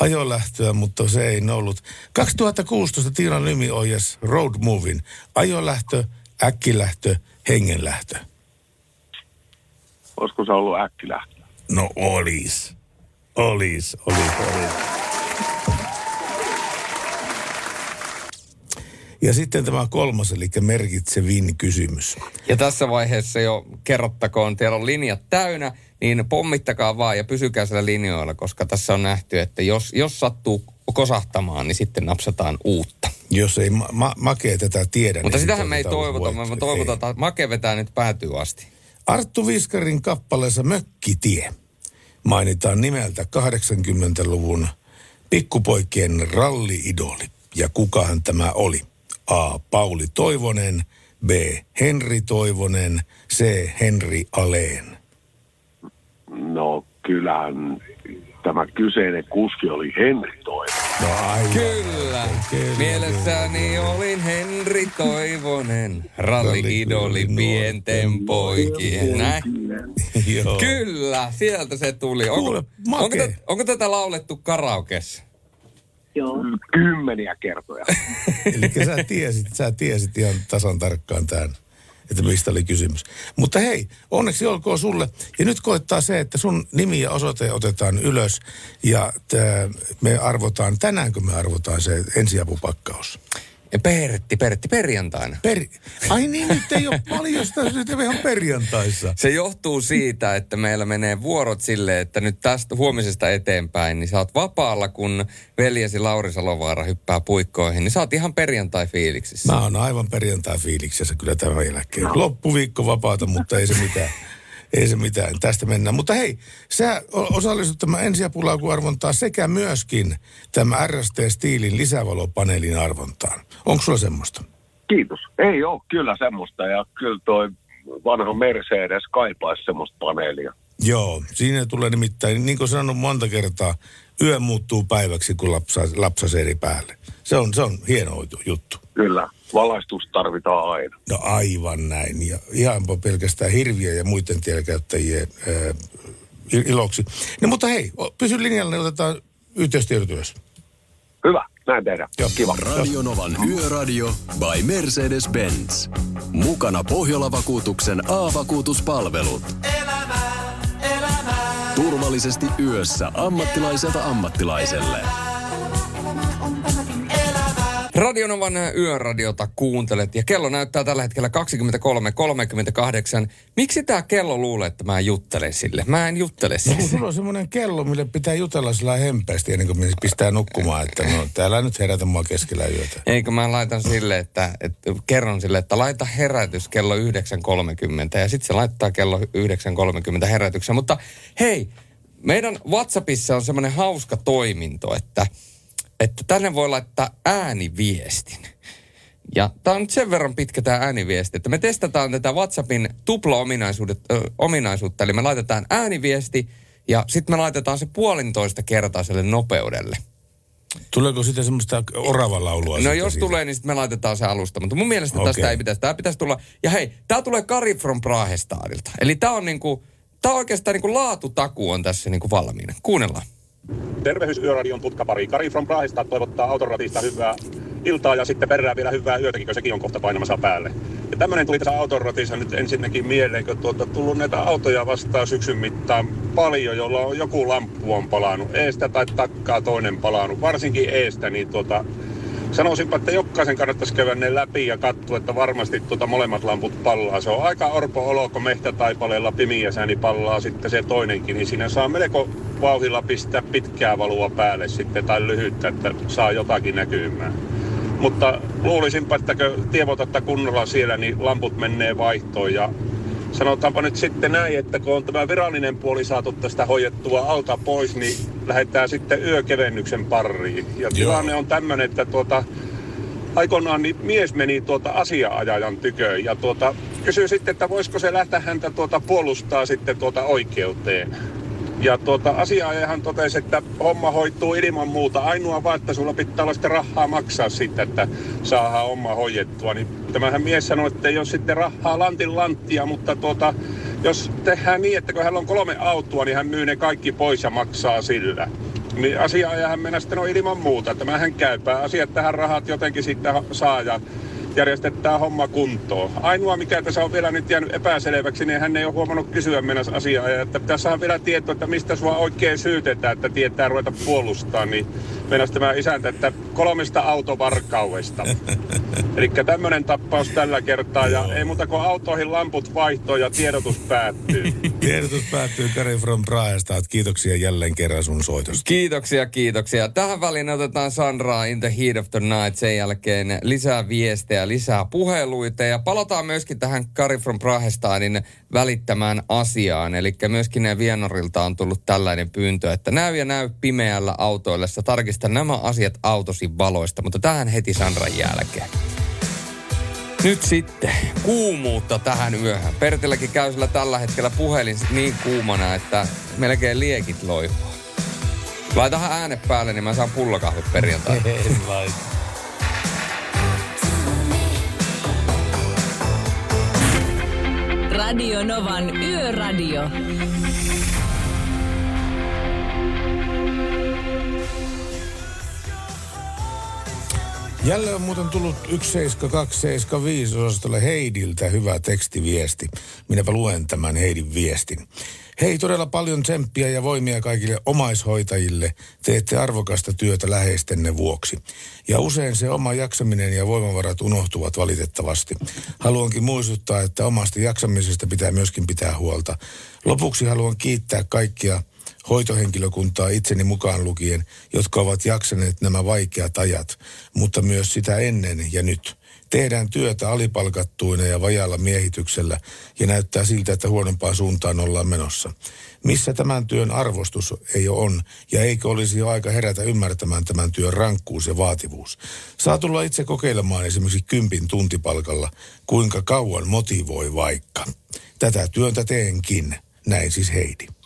ajolähtöä, mutta se ei ollut. 2016 Tiina Lymi ohjas Road Movin. Ajolähtö, äkkilähtö, hengenlähtö.
Olisiko se ollut äkkilähtö?
No olis. Olis, olis, olis. Ja sitten tämä kolmas, eli merkitsevin kysymys.
Ja tässä vaiheessa jo kerrottakoon, teillä on linjat täynnä, niin pommittakaa vaan ja pysykää siellä linjoilla, koska tässä on nähty, että jos, jos sattuu kosahtamaan, niin sitten napsataan uutta.
Jos ei ma- ma- Make tätä tiedä.
Mutta
niin
sitähän me ei toivota, me toivotaan, että Make vetää nyt päätyy asti.
Arttu Viskarin kappaleessa Mökkitie mainitaan nimeltä 80-luvun pikkupoikien ralliidoli. Ja kukahan tämä oli? A. Pauli Toivonen, B. Henri Toivonen, C. Henri Aleen?
No kyllähän tämä kyseinen kuski oli Henri Toivonen.
No aivan.
Kyllä. Mielessäni olin Henri Toivonen, ralli-idoli pienten poikien. Näin.
Joo.
Kyllä, sieltä se tuli. Onko,
Kuule, makee.
onko, tä- onko tätä laulettu karaokessa?
Joo. Kymmeniä kertoja. <laughs>
Eli sä tiesit, sä tiesit ihan tasan tarkkaan tämän, että mistä oli kysymys. Mutta hei, onneksi olkoon sulle. Ja nyt koittaa se, että sun nimi ja osoite otetaan ylös ja tää, me arvotaan, tänäänkö me arvotaan se ensiapupakkaus?
Ja Pertti, Pertti, perjantaina.
Per... Ai niin, nyt ei ole paljon sitä, nyt ei ihan perjantaissa.
Se johtuu siitä, että meillä menee vuorot silleen, että nyt tästä huomisesta eteenpäin, niin sä oot vapaalla, kun veljesi Lauri Salovaara hyppää puikkoihin, niin sä oot ihan perjantai-fiiliksissä.
Mä oon aivan perjantai-fiiliksessä kyllä tämän jälkeen. Loppuviikko vapaata, mutta ei se mitään. Ei se mitään. Tästä mennään. Mutta hei, sä osallistut tämän ensiapulaukuarvontaan sekä myöskin tämä RST-stiilin lisävalopaneelin arvontaan. Onko sulla semmoista?
Kiitos. Ei ole kyllä semmoista ja kyllä toi vanha Mercedes kaipaisi semmoista paneelia.
Joo, siinä tulee nimittäin, niin kuin sanonut monta kertaa, yö muuttuu päiväksi, kun lapsa, lapsa eri päälle. Se on, se on hieno juttu.
Kyllä. Valaistus tarvitaan aina.
No aivan näin. Ja ihan pelkästään hirviä ja muiden tielkäyttäjien ää, il- iloksi. No mutta hei, pysy linjalla, niin otetaan yhteystiedot ylös.
Hyvä, näin tehdään.
Joo.
Kiva.
Radionovan Yöradio by Mercedes-Benz. Mukana Pohjola-vakuutuksen A-vakuutuspalvelut. Turvallisesti yössä ammattilaiselta ammattilaiselle.
Radionovan yöradiota kuuntelet ja kello näyttää tällä hetkellä 23.38. Miksi tämä kello luulee, että mä juttelen sille? Mä en juttele
No
sille.
kun sulla on semmoinen kello, mille pitää jutella sillä hempeästi ennen kuin pistää nukkumaan, että no täällä nyt herätä mua keskellä yötä.
Eikö mä laitan sille, että, että kerron sille, että laita herätys kello 9.30 ja sitten se laittaa kello 9.30 herätyksen. Mutta hei, meidän WhatsAppissa on semmoinen hauska toiminto, että, että tänne voi laittaa ääniviestin. Ja tämä on nyt sen verran pitkä tämä ääniviesti, että me testataan tätä WhatsAppin tupla-ominaisuutta, eli me laitetaan ääniviesti ja sitten me laitetaan se puolintoista kertaiselle nopeudelle.
Tuleeko siitä semmoista oravan laulua?
No
sitten
jos
siitä?
tulee, niin sitten me laitetaan se alusta. Mutta mun mielestä
Okei.
tästä ei pitäisi. Tämä pitäisi tulla. Ja hei, tämä tulee Kari from Prahestadilta. Eli tämä on niinku, tämä on oikeastaan niinku laatutaku on tässä niinku valmiina. Kuunnellaan.
Tervehdys Yöradion tutkapari. Kari from Prahista toivottaa autoratista hyvää iltaa ja sitten perään vielä hyvää yötäkin, kun sekin on kohta painamassa päälle. Ja tämmöinen tuli tässä autoratissa nyt ensinnäkin mieleen, kun tuota, tullut näitä autoja vastaan syksyn mittaan paljon, jolla on joku lamppu on palannut. Eestä tai takkaa toinen palannut, varsinkin eestä, niin tuota, Sanoisinpa, että jokaisen kannattaisi käydä ne läpi ja katsoa, että varmasti tuota molemmat lamput pallaa. Se on aika orpo olo, kun mehtätaipaleella pimiäsä, niin pallaa sitten se toinenkin. Niin siinä saa melko vauhilla pistää pitkää valua päälle sitten tai lyhyttä, että saa jotakin näkymään. Mutta luulisinpa, että kun tievotatta kunnolla siellä, niin lamput menee vaihtoon ja Sanotaanpa nyt sitten näin, että kun on tämä virallinen puoli saatu tästä hoidettua alta pois, niin lähdetään sitten yökevennyksen pariin. Ja tilanne on tämmöinen, että tuota, aikoinaan niin mies meni tuota asiaajajan tyköön ja tuota, kysyi sitten, että voisiko se lähteä häntä tuota puolustaa sitten tuota oikeuteen. Ja tuota, asiaajahan totesi, että homma hoituu ilman muuta. Ainoa vaan, että sulla pitää olla sitten rahaa maksaa siitä, että saadaan homma hoidettua. Niin tämähän mies sanoi, että ei ole sitten rahaa lantin lanttia, mutta tuota, jos tehdään niin, että kun hän on kolme autoa, niin hän myy ne kaikki pois ja maksaa sillä. Niin asiaajahan mennä sitten on ilman muuta. Tämähän käypää. Asiat tähän rahat jotenkin sitten saa ja järjestetään homma kuntoon. Ainoa, mikä tässä on vielä nyt jäänyt epäselväksi, niin hän ei ole huomannut kysyä mennä asiaa, että pitäisi saada vielä tietoa, että mistä sua oikein syytetään, että tietää ruveta puolustaa, niin mennäisi tämä isäntä, että kolmesta autovarkaudesta. <laughs> Eli tämmöinen tappaus tällä kertaa, ja ei muuta kuin autoihin lamput vaihtoon ja tiedotus päättyy. <laughs>
Tiedotus päättyy Kari from Prahesta. että Kiitoksia jälleen kerran sun soitosta.
Kiitoksia, kiitoksia. Tähän väliin otetaan Sandraa In the Heat of the Night. Sen jälkeen lisää viestejä, lisää puheluita ja palataan myöskin tähän Kari from Prahestadin välittämään asiaan. Eli myöskin ne Vienorilta on tullut tällainen pyyntö, että näy ja näy pimeällä autoillessa. Tarkista nämä asiat autosi valoista, mutta tähän heti Sandran jälkeen. Nyt sitten kuumuutta tähän yöhön. Pertilläkin käy sillä tällä hetkellä puhelin niin kuumana, että melkein liekit loipuu. Laitahan ääne päälle, niin mä saan pullakahvit perjantaina. <laughs>
Laita.
Radio Novan Yöradio.
Jälleen on muuten tullut 17275 osastolle Heidiltä hyvä tekstiviesti. Minäpä luen tämän Heidin viestin. Hei, todella paljon tsemppiä ja voimia kaikille omaishoitajille. Teette arvokasta työtä läheistenne vuoksi. Ja usein se oma jaksaminen ja voimavarat unohtuvat valitettavasti. Haluankin muistuttaa, että omasta jaksamisesta pitää myöskin pitää huolta. Lopuksi haluan kiittää kaikkia hoitohenkilökuntaa itseni mukaan lukien, jotka ovat jaksaneet nämä vaikeat ajat, mutta myös sitä ennen ja nyt. Tehdään työtä alipalkattuina ja vajalla miehityksellä ja näyttää siltä, että huonompaan suuntaan ollaan menossa. Missä tämän työn arvostus ei ole on ja eikö olisi jo aika herätä ymmärtämään tämän työn rankkuus ja vaativuus. Saa tulla itse kokeilemaan esimerkiksi kympin tuntipalkalla, kuinka kauan motivoi vaikka. Tätä työntä teenkin. Näin siis Heidi.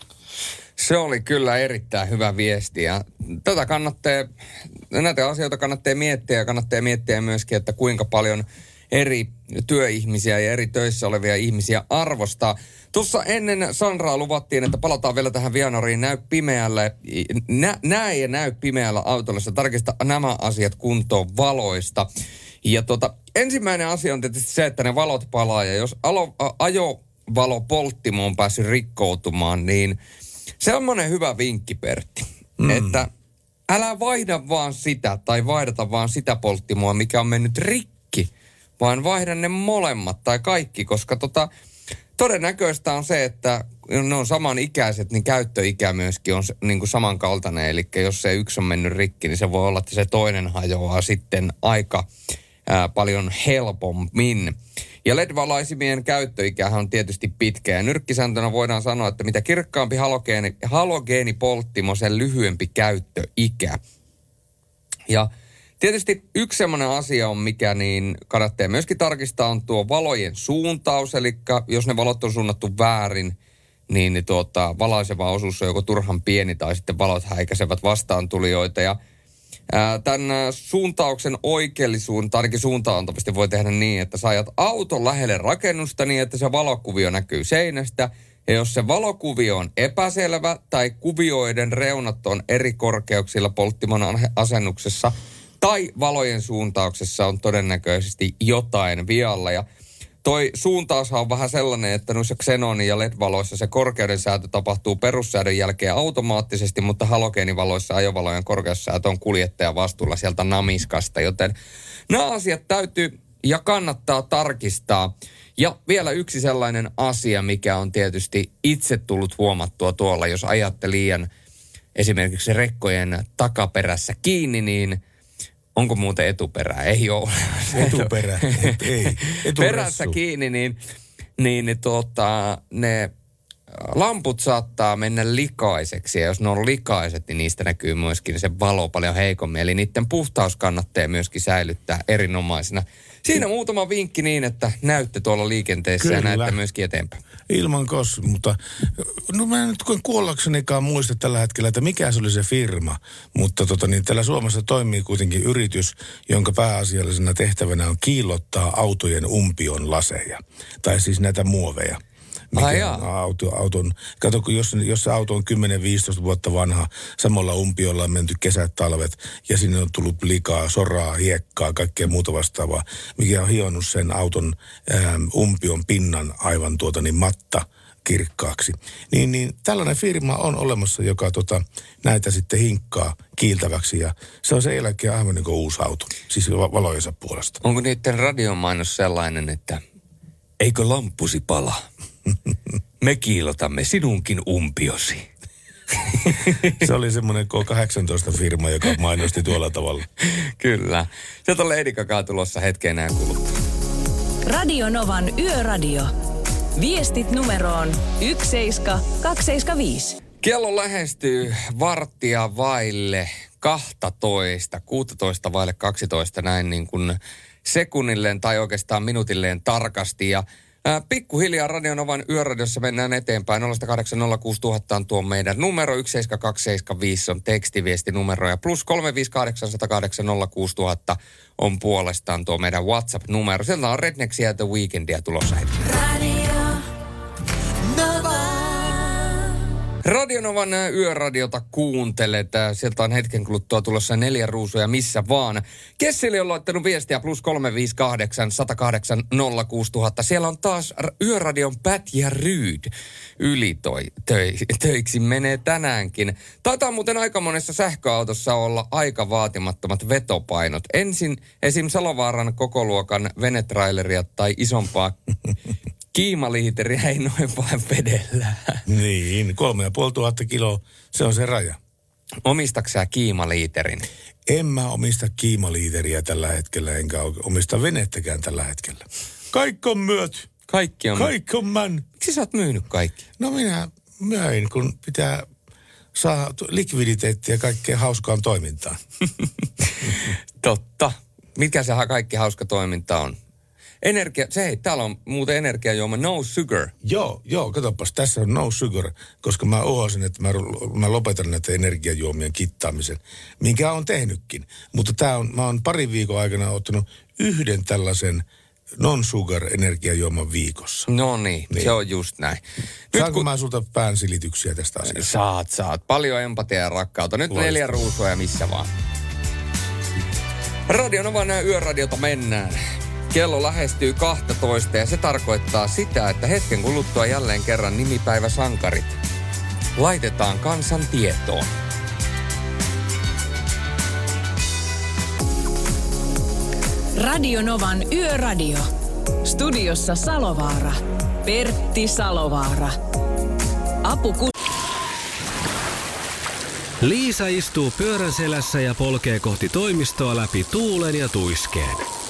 Se oli kyllä erittäin hyvä viesti ja tätä kannattaa, näitä asioita kannattaa miettiä ja kannattaa miettiä myöskin, että kuinka paljon eri työihmisiä ja eri töissä olevia ihmisiä arvostaa. Tuossa ennen Sandraa luvattiin, että palataan vielä tähän Vianoriin näy pimeälle. Nä, näe ja näy pimeällä autolla. Tarkista nämä asiat kuntoon valoista. Ja tota, ensimmäinen asia on tietysti se, että ne valot palaa. Ja jos alo, a, ajovalopolttimo on päässyt rikkoutumaan, niin semmoinen hyvä vinkki, Pertti, mm. että älä vaihda vaan sitä tai vaihdata vaan sitä polttimoa, mikä on mennyt rikki, vaan vaihda ne molemmat tai kaikki, koska tota, todennäköistä on se, että ne on samanikäiset, niin käyttöikä myöskin on niin kuin samankaltainen. Eli jos se yksi on mennyt rikki, niin se voi olla, että se toinen hajoaa sitten aika ää, paljon helpommin. Ja LED-valaisimien käyttöikähän on tietysti pitkä. Ja nyrkkisääntönä voidaan sanoa, että mitä kirkkaampi halogeeni, halogeenipolttimo, sen lyhyempi käyttöikä. Ja tietysti yksi semmoinen asia on, mikä niin kannattaa myöskin tarkistaa, on tuo valojen suuntaus. Eli jos ne valot on suunnattu väärin, niin, niin tuota, valaiseva osuus on joko turhan pieni tai sitten valot häikäisevät vastaantulijoita. Ja Tämän suuntauksen oikeellisuun, tai ainakin suuntaantavasti voi tehdä niin, että sä ajat auton lähelle rakennusta niin, että se valokuvio näkyy seinästä. Ja jos se valokuvio on epäselvä tai kuvioiden reunat on eri korkeuksilla polttimon asennuksessa tai valojen suuntauksessa on todennäköisesti jotain vialla. Ja toi suuntaushan on vähän sellainen, että noissa Xenonin ja LED-valoissa se korkeuden säätö tapahtuu perussäädön jälkeen automaattisesti, mutta halogeenivaloissa ajovalojen korkeussäätö on kuljettajan vastuulla sieltä namiskasta, joten nämä asiat täytyy ja kannattaa tarkistaa. Ja vielä yksi sellainen asia, mikä on tietysti itse tullut huomattua tuolla, jos ajatte liian esimerkiksi rekkojen takaperässä kiinni, niin – onko muuten etuperää? Ei ole. <laughs>
Etuperä, et, ei. Eturessu.
Perässä kiinni, niin, niin, tuota, ne lamput saattaa mennä likaiseksi ja jos ne on likaiset, niin niistä näkyy myöskin se valo paljon heikommin. Eli niiden puhtaus kannattaa myöskin säilyttää erinomaisena. Siinä muutama vinkki niin, että näytte tuolla liikenteessä Kyllä. ja näytte myöskin eteenpäin.
Ilman kos, mutta no mä en nyt kun kuollaksenikaan muista tällä hetkellä, että mikä se oli se firma. Mutta tota, niin täällä Suomessa toimii kuitenkin yritys, jonka pääasiallisena tehtävänä on kiillottaa autojen umpion laseja. Tai siis näitä muoveja mikä Ai on auto, auton. Kato, kun jos, jos se auto on 10-15 vuotta vanha, samalla umpiolla on menty kesät, talvet, ja sinne on tullut likaa, soraa, hiekkaa, kaikkea muuta vastaavaa, mikä on hionnut sen auton ähm, umpion pinnan aivan tuota niin matta kirkkaaksi. Niin, niin tällainen firma on olemassa, joka tota, näitä sitten hinkkaa kiiltäväksi ja se on sen jälkeen aivan niin kuin uusi auto, siis valojensa puolesta.
Onko niiden radiomainos sellainen, että eikö lampusi pala? <laughs> Me kiilotamme sinunkin umpiosi. <laughs>
Se oli semmoinen K18-firma, joka mainosti tuolla tavalla.
Kyllä. Sieltä on Lady Gaga tulossa hetken enää kuluttua.
Radio Novan Yöradio. Viestit numeroon 17275.
Kello lähestyy varttia vaille 12, 16 vaille 12 näin niin kuin sekunnilleen tai oikeastaan minuutilleen tarkasti. Ja Ää, pikkuhiljaa Radionovan yöradiossa mennään eteenpäin. 0806000 on tuo meidän numero, 17275 on tekstiviestinumero ja plus 358806000 on puolestaan tuo meidän WhatsApp-numero. Sieltä on Rednexia The Weekendia tulossa heti. Radionovan yöradiota kuuntelet. Sieltä on hetken kuluttua tulossa neljä ruusuja missä vaan. Kesseli on laittanut viestiä plus 358 108 06000. Siellä on taas yöradion Pat ja Ryyd yli toi, töi, töiksi menee tänäänkin. Taitaa muuten aika monessa sähköautossa olla aika vaatimattomat vetopainot. Ensin esim. Salovaaran kokoluokan venetraileria tai isompaa kiimaliiteriä ei noin vain vedellä.
Niin, kolme ja puoli tuhatta kiloa, se on se raja.
Omistaksä kiimaliiterin?
En mä omista kiimaliiteriä tällä hetkellä, enkä omista venettäkään tällä hetkellä. Kaikki on myöt.
Kaikki on
Kaikki on män.
Miksi sä oot myynyt kaikki?
No minä möin, kun pitää saa likviditeettiä kaikkeen hauskaan toimintaan. <laughs>
Totta. Mikä se kaikki hauska toiminta on? Energia, se hei, täällä on muuten energiajuoma No Sugar.
Joo, joo, katsopas, tässä on No Sugar, koska mä uhosin, että mä, mä lopetan näitä energiajuomien kittaamisen, minkä on tehnytkin. Mutta tää on, mä oon parin viikon aikana ottanut yhden tällaisen non-sugar energiajuoman viikossa.
No niin, niin, se on just näin.
Nyt Saanko kun... mä sulta päänsilityksiä tästä asiasta?
Saat, saat. Paljon empatia ja rakkautta. Nyt Loista. neljä ruusua ja missä vaan. Radionovan yöradiota mennään. Kello lähestyy 12 ja se tarkoittaa sitä, että hetken kuluttua jälleen kerran nimipäivä sankarit laitetaan kansan tietoon.
Radio Novan Yöradio. Studiossa Salovaara. Pertti Salovaara. Apu
Liisa istuu pyörän selässä ja polkee kohti toimistoa läpi tuulen ja tuiskeen.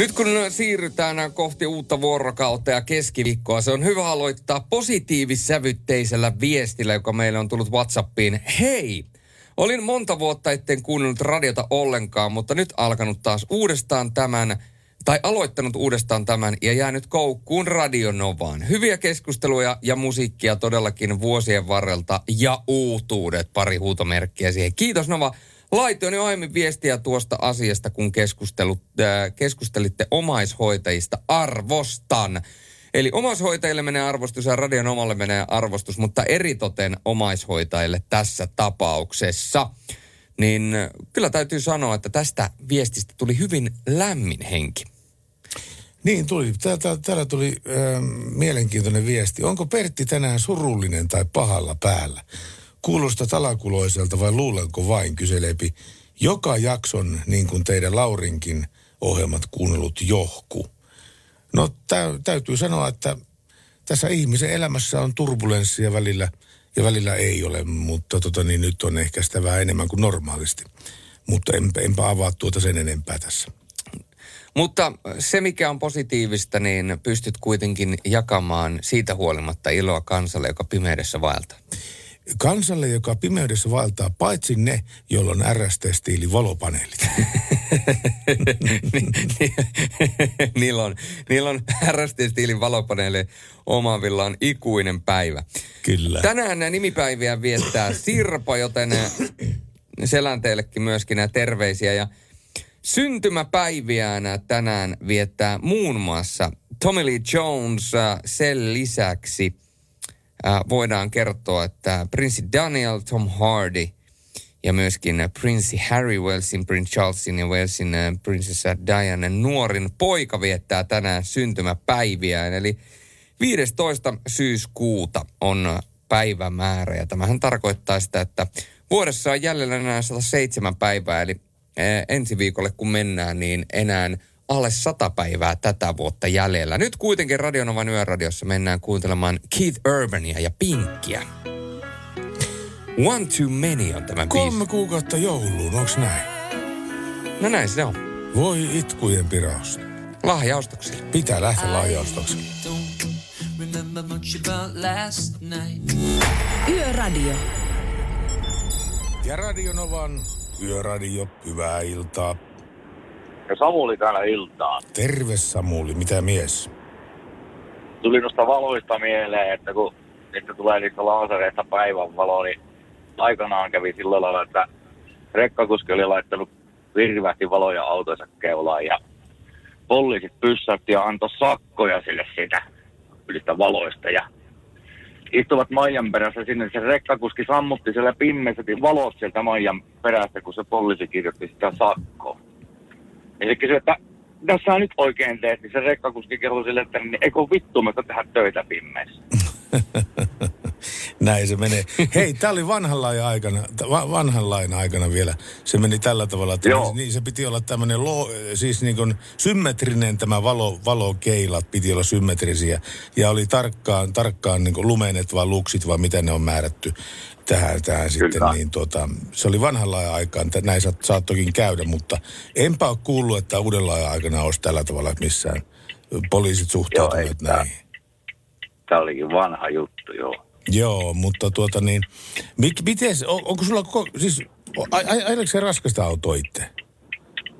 Nyt kun siirrytään kohti uutta vuorokautta ja keskiviikkoa, se on hyvä aloittaa positiivissävytteisellä viestillä, joka meille on tullut WhatsAppiin. Hei! Olin monta vuotta etten kuunnellut radiota ollenkaan, mutta nyt alkanut taas uudestaan tämän, tai aloittanut uudestaan tämän ja jäänyt koukkuun Radionovaan. Hyviä keskusteluja ja musiikkia todellakin vuosien varrelta ja uutuudet, pari huutomerkkiä siihen. Kiitos Nova. Laitoin jo aiemmin viestiä tuosta asiasta, kun keskustelut, äh, keskustelitte omaishoitajista. Arvostan. Eli omaishoitajille menee arvostus ja radion omalle menee arvostus, mutta eritoten omaishoitajille tässä tapauksessa. Niin kyllä täytyy sanoa, että tästä viestistä tuli hyvin lämmin henki.
Niin tuli. Täällä, täällä tuli äh, mielenkiintoinen viesti. Onko Pertti tänään surullinen tai pahalla päällä? Kuulostaa talakuloiselta vai luulenko vain, kyseleepi joka jakson, niin kuin teidän Laurinkin ohjelmat kuunnellut johku. No tä, täytyy sanoa, että tässä ihmisen elämässä on turbulenssia välillä ja välillä ei ole, mutta tota, niin nyt on ehkä sitä vähän enemmän kuin normaalisti. Mutta enpä, enpä avaa tuota sen enempää tässä.
Mutta se, mikä on positiivista, niin pystyt kuitenkin jakamaan siitä huolimatta iloa kansalle, joka pimeydessä vaeltaa
kansalle, joka pimeydessä vaeltaa, paitsi ne, joilla on RST-stiili valopaneelit. <laughs>
niillä on, niillä on RST-stiilin valopaneeli omavilla on ikuinen päivä.
Kyllä.
Tänään nämä nimipäiviä viettää Sirpa, joten selän teillekin myöskin nämä terveisiä. Ja syntymäpäiviään tänään viettää muun muassa Tommy Lee Jones sen lisäksi – äh, voidaan kertoa, että prinssi Daniel, Tom Hardy ja myöskin prinssi Harry Walesin, Prince Charlesin ja Walesin äh, prinsessa Diana nuorin poika viettää tänään syntymäpäiviä. Eli 15. syyskuuta on päivämäärä ja tämähän tarkoittaa sitä, että vuodessa on jäljellä enää 107 päivää, eli äh, ensi viikolle kun mennään, niin enää alle 100 päivää tätä vuotta jäljellä. Nyt kuitenkin Radionovan yöradiossa mennään kuuntelemaan Keith Urbania ja Pinkkiä. One Too Many on tämä biisi.
Kolme kuukautta jouluun, onks näin?
No näin se on.
Voi itkujen pirausta.
Lahjaostoksille.
Pitää lähteä
night.
Yöradio.
Ja Radionovan Yöradio, hyvää iltaa.
Ja Samuli täällä iltaa.
Terve Samuli, mitä mies?
Tuli noista valoista mieleen, että kun että tulee niistä laasereista päivänvalo, niin aikanaan kävi sillä lailla, että rekkakuski oli laittanut virvähti valoja autoissa keulaan ja poliisit pyssäytti ja antoi sakkoja sille siitä ylistä valoista ja istuvat Maijan perässä sinne. Se rekkakuski sammutti siellä pimmessä valot sieltä Maijan perässä, kun se poliisi kirjoitti sitä sakkoa. Ja se kysyi, että mitä sä nyt oikein teet, niin se rekkakuski kehui sille, että niin, eikö vittu mä tehdä töitä pimmeissä. <laughs>
Näin se menee. Hei, tämä oli vanhan lain aikana, va- vanhan lain aikana vielä. Se meni tällä tavalla, että
Joo.
niin se piti olla tämmöinen lo, siis niin kuin symmetrinen tämä valo, valokeilat piti olla symmetrisiä. Ja oli tarkkaan, tarkkaan niin kuin lumenet vai luksit vai mitä ne on määrätty tähän, tähän sitten. Niin tuota, se oli vanhan lain aikaan, että näin saat, saattokin käydä, mutta enpä ole kuullut, että uuden lain aikana olisi tällä tavalla missään poliisit suhtautuneet näin.
Tämä olikin vanha juttu, joo.
Joo, mutta tuota niin, mik, miten, on, onko sulla, ko, siis, ajeleeko se raskasta autoa itse?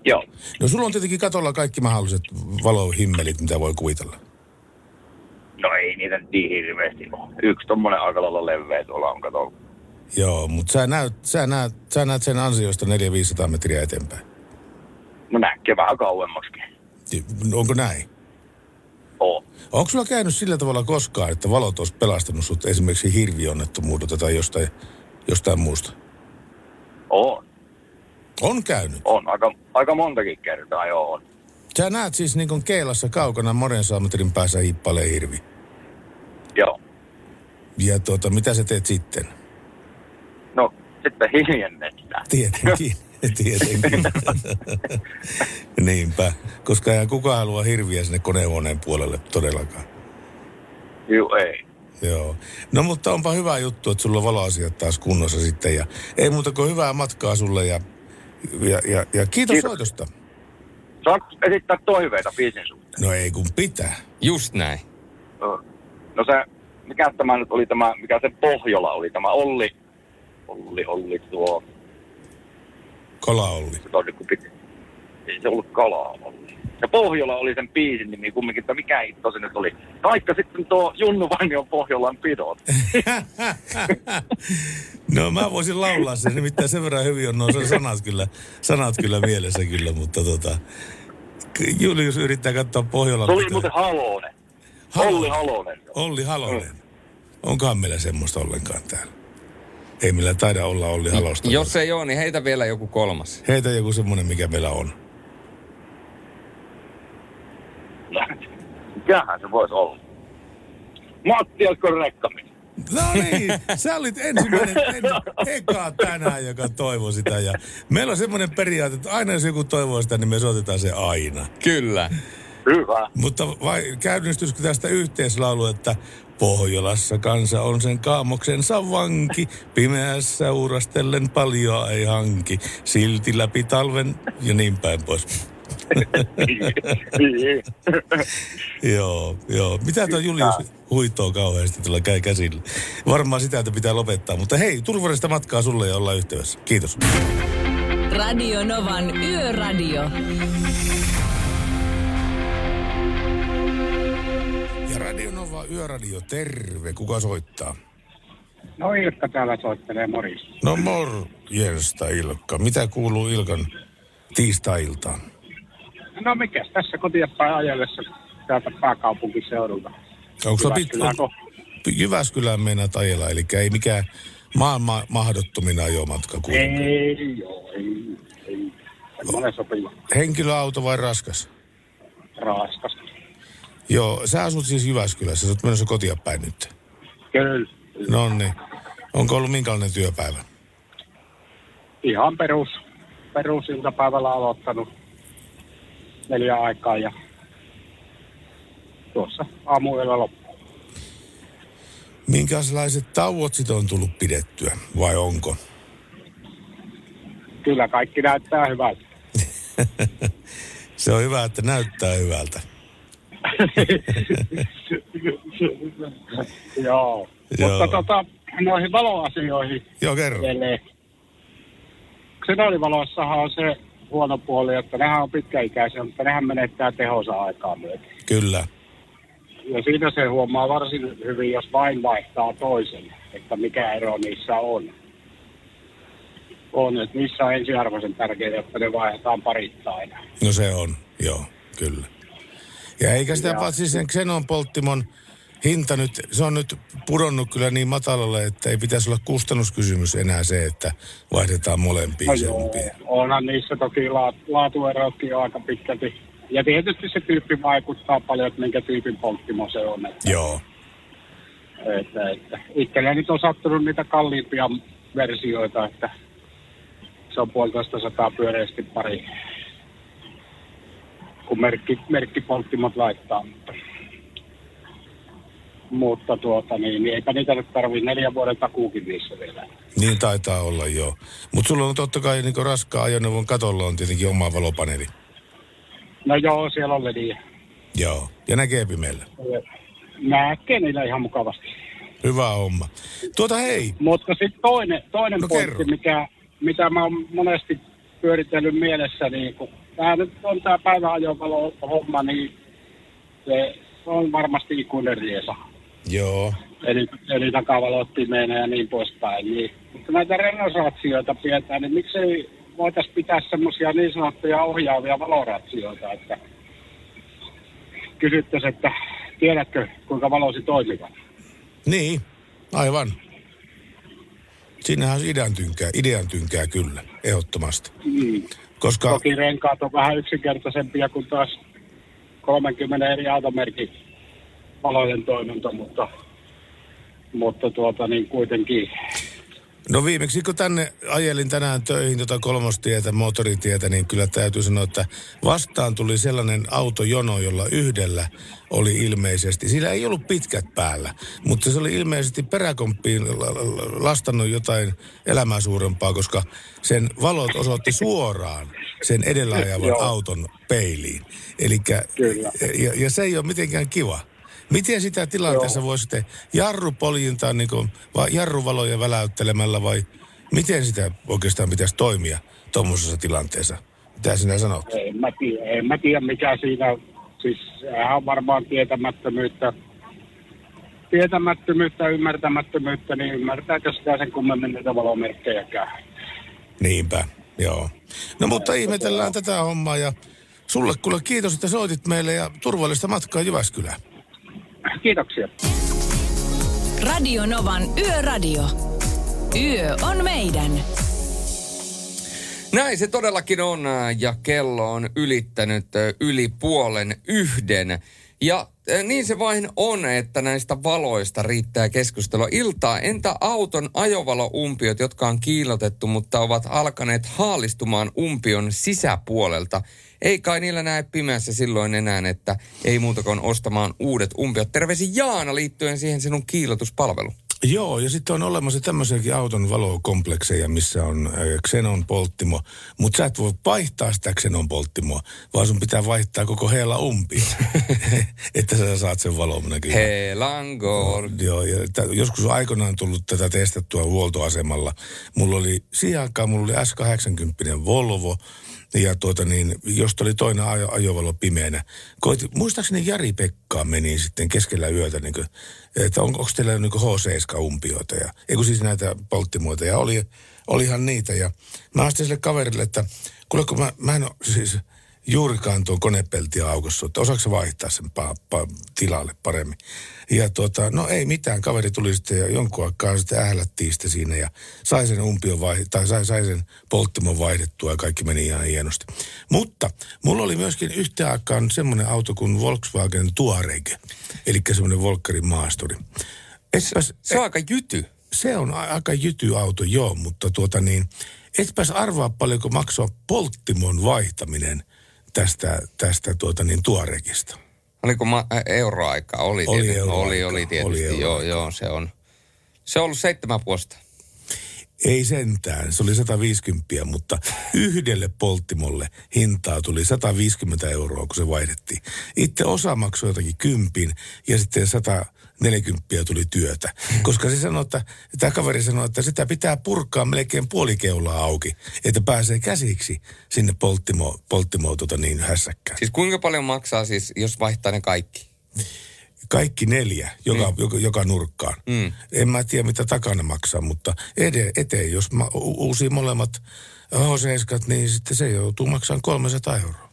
Joo.
No sulla on tietenkin katolla kaikki mahdolliset valohimmelit, mitä voi kuvitella.
No ei niitä niin hirveästi ole. Yksi tommonen aika lailla leveä tuolla on katolla.
Joo, mutta sä näet, sä, näet, sä näet sen ansiosta 400-500 metriä eteenpäin.
No näkee vähän kauemmaksikin.
Onko näin?
Oo.
Onko sulla käynyt sillä tavalla koskaan, että valot olisi pelastanut sut esimerkiksi hirvionnettomuudelta tai jostain, jostain muusta?
On.
On käynyt.
On. Aika, aika montakin kertaa, joo on.
Sä näet siis niin kuin keilassa kaukana monen metrin päässä hippailee hirvi.
Joo.
Ja tuota, mitä sä teet sitten?
No, sitten hiljennetään.
Tietenkin. <laughs> Tietenkin. <laughs> Niinpä. Koska ei kukaan halua hirviä sinne konehuoneen puolelle todellakaan.
Joo, ei.
Joo. No mutta onpa hyvä juttu, että sulla on valoasiat taas kunnossa sitten. Ja ei muuta kuin hyvää matkaa sulle ja, ja, ja, ja kiitos,
Kiitos.
soitosta.
Saanko esittää toiveita biisin suhteen?
No ei kun pitää.
Just näin.
No, no se, mikä tämä nyt oli tämä, mikä se Pohjola oli, tämä Olli, Olli, Olli tuo,
Kola Olli.
se oli kun piti, ei se ollut kalaa Olli. Se Pohjola oli sen biisin nimi kumminkin, että mikä hitto se nyt oli. Taikka sitten tuo Junnu Vainion Pohjolan pidot. <laughs>
No mä voisin laulaa sen, nimittäin sen verran hyvin on nuo sanat kyllä, sanat kyllä mielessä kyllä, mutta tota... Julius yrittää katsoa Pohjolan...
Se oli muuten Halonen. Olli Halonen.
Olli Halonen. Onkohan meillä semmoista ollenkaan täällä? Ei meillä taida olla Olli Halosta.
Jos ei ole, niin heitä vielä joku kolmas.
Heitä joku semmoinen, mikä meillä on. <laughs>
Mikähän se voisi olla? Matti Elkko Rekkamies.
No niin, sä olit ensimmäinen, <laughs> en, eka tänään, joka toivoi sitä. Ja meillä on semmoinen periaate, että aina jos joku toivoo sitä, niin me soitetaan se aina.
Kyllä.
Hyvä.
Mutta vai käynnistyisikö tästä yhteislaulu, että Pohjolassa kansa on sen kaamoksensa vanki, pimeässä uurastellen paljon ei hanki, silti läpi talven ja niin päin pois. <laughs> joo, joo. Mitä tuo Julius huitoo kauheasti tuolla käy käsillä? Varmaan sitä, että pitää lopettaa. Mutta hei, turvallista matkaa sulle ja ollaan yhteydessä. Kiitos.
Radio Novan Yöradio.
Yöradio, terve. Kuka soittaa?
No Ilkka täällä soittelee morjesta.
No morjensta Ilkka. Mitä kuuluu Ilkan tiistai-iltaan?
No mikäs tässä kotia päin ajellessa täältä pääkaupunkiseudulta.
Onko
Jyväskylään
pitkä? Jyväskylään mennä ajella, eli ei mikään maailman mahdottomin ajomatka kuitenkin.
Ei joo, ei, ei. Semmoinen sopiva.
Henkilöauto vai raskas?
Raskas.
Joo, sä asut siis Jyväskylässä, sä oot menossa kotia päin nyt.
Kyllä.
No niin. Onko ollut minkälainen työpäivä?
Ihan perus, perus iltapäivällä aloittanut neljä aikaa ja tuossa aamuyöllä loppu.
Minkälaiset tauot sit on tullut pidettyä, vai onko?
Kyllä kaikki näyttää hyvältä. <laughs>
Se on hyvä, että näyttää hyvältä.
Joo. <laughs>
Joo.
Mutta tota, noihin valoasioihin
Joo, kerro.
edelleen. On se huono puoli, että nehän on pitkäikäisiä, mutta nehän menettää tehonsa aikaa myöten.
Kyllä.
Ja siinä se huomaa varsin hyvin, jos vain vaihtaa toisen, että mikä ero niissä on. On, että niissä on ensiarvoisen tärkeää, että ne vaihdetaan parittain.
No se on, joo, kyllä. Ja eikä sitä paitsi sen Xenon polttimon hinta nyt, se on nyt pudonnut kyllä niin matalalle, että ei pitäisi olla kustannuskysymys enää se, että vaihdetaan molempiin
No onhan niissä toki la- laatuerotkin aika pitkälti. Ja tietysti se tyyppi vaikuttaa paljon, että minkä tyypin polttimo se on. Että,
Joo.
että, että. Itsellä nyt on sattunut niitä kalliimpia versioita, että se on puolitoista sataa pyöreästi pari, kun merkki, merkkipolttimot laittaa. Mutta, mutta tuota, niin, niin eipä niitä nyt tarvii neljän vuoden takuukin niissä vielä.
Niin taitaa olla, joo. Mutta sulla on totta kai niin raskaan ajoneuvon katolla on tietenkin oma valopaneeli.
No joo, siellä on lediä.
Joo. Ja näkee pimeällä.
Näkee niillä ihan mukavasti.
Hyvä homma. Tuota hei.
Mutta sitten toinen, toinen
No kerro.
pointti, mikä, mitä mä oon monesti pyöritellyt mielessä, niin kun tämä nyt on tämä päiväajovalo homma, niin se on varmasti ikuinen riesa.
Joo.
Eli, eli takavalot pimeänä ja niin poispäin. Niin, mutta näitä renosratsioita pidetään, niin miksei voitaisiin pitää semmoisia niin sanottuja ohjaavia valoratsioita, että kysyttäisiin, että tiedätkö kuinka valosi toimivat?
Niin, aivan. Siinähän on idean tynkää, idean tynkää kyllä, ehdottomasti.
Mm.
Koska,
Toki renkaat on vähän yksinkertaisempia kuin taas 30 eri automerkin valojen toiminta, mutta, mutta tuota niin kuitenkin.
No viimeksi kun tänne ajelin tänään töihin tuota kolmostietä, moottoritietä, niin kyllä täytyy sanoa, että vastaan tuli sellainen autojono, jolla yhdellä oli ilmeisesti, sillä ei ollut pitkät päällä, mutta se oli ilmeisesti peräkomppiin la- la- lastannut jotain elämää suurempaa, koska sen valot osoitti suoraan sen edellä ajavan auton peiliin. Elikkä,
Kyllä.
ja, ja se ei ole mitenkään kiva. Miten sitä tilanteessa voi sitten jarrupoljintaa, niin kuin, vai jarruvaloja väläyttelemällä vai miten sitä oikeastaan pitäisi toimia tuommoisessa tilanteessa? Mitä sinä sanot?
En mä tiedä, en mä tiedä mikä siinä, siis on varmaan tietämättömyyttä, tietämättömyyttä, ymmärtämättömyyttä, niin ymmärtääkö sitä sen kummemmin niitä valomerkkejäkään?
Niinpä, joo. No mutta ihmetellään tätä hommaa ja sulle kuule kiitos, että soitit meille ja turvallista matkaa Jyväskylään.
Kiitoksia.
Radio Novan Yöradio. Yö on meidän.
Näin se todellakin on ää, ja kello on ylittänyt ää, yli puolen yhden. Ja niin se vain on, että näistä valoista riittää keskustelua iltaa. Entä auton ajovaloumpiot, jotka on kiilotettu, mutta ovat alkaneet haalistumaan umpion sisäpuolelta? Ei kai niillä näe pimeässä silloin enää, että ei muuta kuin ostamaan uudet umpiot. Terveisin Jaana liittyen siihen sinun kiilotuspalveluun.
Joo, ja sitten on olemassa tämmöisiäkin auton valokomplekseja, missä on äh, Xenon polttimo, mutta sä et voi vaihtaa sitä Xenon polttimoa, vaan sun pitää vaihtaa koko heillä umpio, <laughs> että sä saat sen valon näkymään.
Helangor.
Joo, ja t- joskus on aikoinaan tullut tätä testattua huoltoasemalla. Mulla oli, siihen aikaan mulla oli S80 Volvo, ja tuota niin, josta oli toinen ajo, ajovalo pimeänä. Koit, muistaakseni Jari Pekkaan meni sitten keskellä yötä, niin kuin, että on, onko teillä niin H7-umpioita, ja, ei kun siis näitä polttimoita, ja oli, olihan niitä. Ja mä astin sille kaverille, että kuule kun mä, mä en ole, siis, juurikaan tuon konepelti aukossa, että osaako se vaihtaa sen pa- pa- tilalle paremmin. Ja tuota, no ei mitään, kaveri tuli sitten ja jonkun aikaa sitten ählättiin sitten siinä ja sai sen umpion vai, tai sai, sai sen polttimon vaihdettua ja kaikki meni ihan hienosti. Mutta mulla oli myöskin yhtä aikaan semmoinen auto kuin Volkswagen Touareg, eli semmoinen Volkkarin maasturi. Etpäs,
Se on aika jyty.
se on aika jyty auto, joo, mutta tuota niin, etpäs arvaa paljonko maksaa polttimon vaihtaminen tästä, tästä tuota niin tuorekista.
Oliko ma- euroaika? Oli,
Oli
tietysti.
euroaika,
oli, oli tietysti.
oli
joo,
euroaika.
joo, se on. Se on ollut seitsemän vuotta.
Ei sentään, se oli 150, mutta yhdelle polttimolle hintaa tuli 150 euroa, kun se vaihdettiin. Itse osa maksoi jotakin kympin ja sitten 140 tuli työtä. Koska se sanoi, että tämä kaveri sanoi, että sitä pitää purkaa melkein puoli keulaa auki, että pääsee käsiksi sinne polttimo, polttimo tota niin hässäkkään.
Siis kuinka paljon maksaa siis, jos vaihtaa ne kaikki?
Kaikki neljä, joka, joka, joka nurkkaan.
Mm.
En mä tiedä, mitä takana maksaa, mutta ede, eteen, jos mä u- uusii molemmat H7, niin sitten se joutuu maksamaan 300 euroa.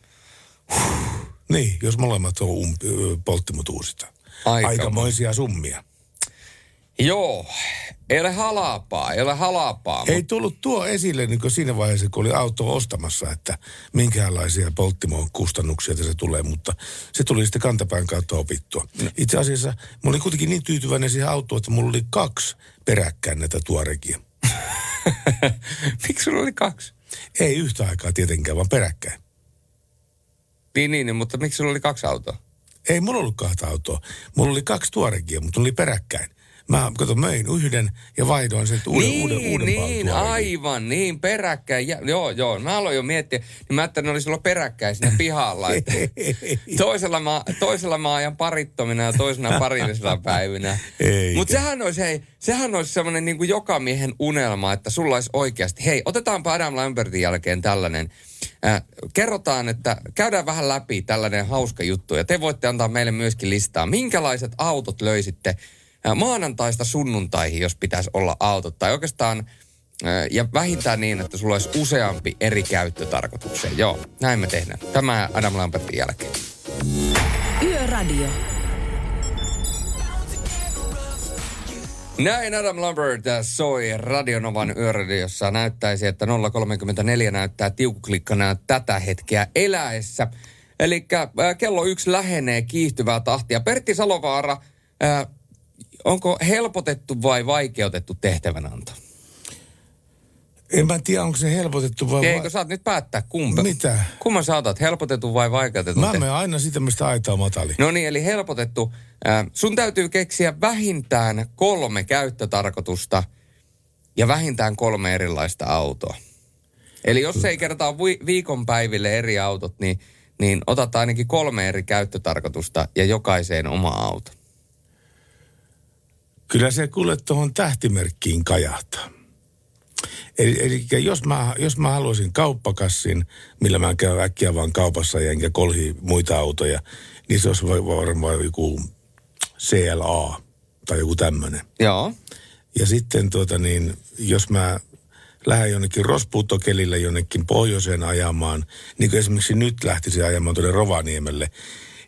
Niin, jos molemmat on umpi, polttimot uusita.
Aika-
Aikamoisia summia.
Joo, ei ole halapaa, ei ole halapaa.
Ei tullut tuo esille niin siinä vaiheessa, kun oli auto ostamassa, että minkälaisia polttimon kustannuksia tässä tulee, mutta se tuli sitten kantapään kautta opittua. Itse asiassa mä olin kuitenkin niin tyytyväinen siihen autoon, että mulla oli kaksi peräkkäin näitä tuorekia. <laughs>
Miksi sulla oli kaksi?
Ei yhtä aikaa tietenkään, vaan peräkkäin.
Niin, niin, niin, mutta miksi sulla oli kaksi autoa?
Ei mulla ollut kahta autoa. Mulla oli kaksi tuorekia, mutta oli peräkkäin. Mä kato, möin yhden ja vaihdoin sen uuden,
niin,
uuden, uuden
niin, aivan, niin, peräkkäin. Ja, joo, joo, mä aloin jo miettiä, niin mä ajattelin, että ne oli silloin peräkkäin siinä pihalla. Että <laughs> toisella, mä, toisella mä ajan parittomina ja toisena parillisena päivinä. Mutta sehän olisi, hei, sehän olisi semmoinen niin kuin joka miehen unelma, että sulla olisi oikeasti, hei, otetaanpa Adam Lambertin jälkeen tällainen, äh, kerrotaan, että käydään vähän läpi tällainen hauska juttu ja te voitte antaa meille myöskin listaa, minkälaiset autot löysitte maanantaista sunnuntaihin, jos pitäisi olla autot, tai oikeastaan äh, ja vähintään niin, että sulla olisi useampi eri käyttötarkoitukseen. Joo, näin me tehdään. Tämä Adam Lambertin jälkeen.
Yöradio.
Näin Adam Lambert soi Radionovan yöradiossa. Näyttäisi, että 034 näyttää tiukuklikkana tätä hetkeä eläessä. Eli kello yksi lähenee kiihtyvää tahtia. Pertti Salovaara, onko helpotettu vai vaikeutettu tehtävänanto?
En mä tiedä, onko se helpotettu vai...
Eikö saat nyt päättää kumpa?
Mitä?
Kumman saatat, helpotettu vai vaikeutettu?
Mä menen aina sitä, mistä aita on matali.
No niin, eli helpotettu. Äh, sun täytyy keksiä vähintään kolme käyttötarkoitusta ja vähintään kolme erilaista autoa. Eli jos ei kertaa vi- viikonpäiville eri autot, niin, niin otat ainakin kolme eri käyttötarkoitusta ja jokaiseen oma auto.
Kyllä se kuule tuohon tähtimerkkiin kajahtaa. Eli, eli jos, mä, jos mä haluaisin kauppakassin, millä mä käyn äkkiä vaan kaupassa ja enkä kolhi muita autoja, niin se olisi va- varmaan joku CLA tai joku tämmöinen.
Joo.
Ja sitten tuota niin, jos mä lähden jonnekin rospuuttokelillä jonnekin pohjoiseen ajamaan, niin kuin esimerkiksi nyt lähtisi ajamaan tuonne Rovaniemelle,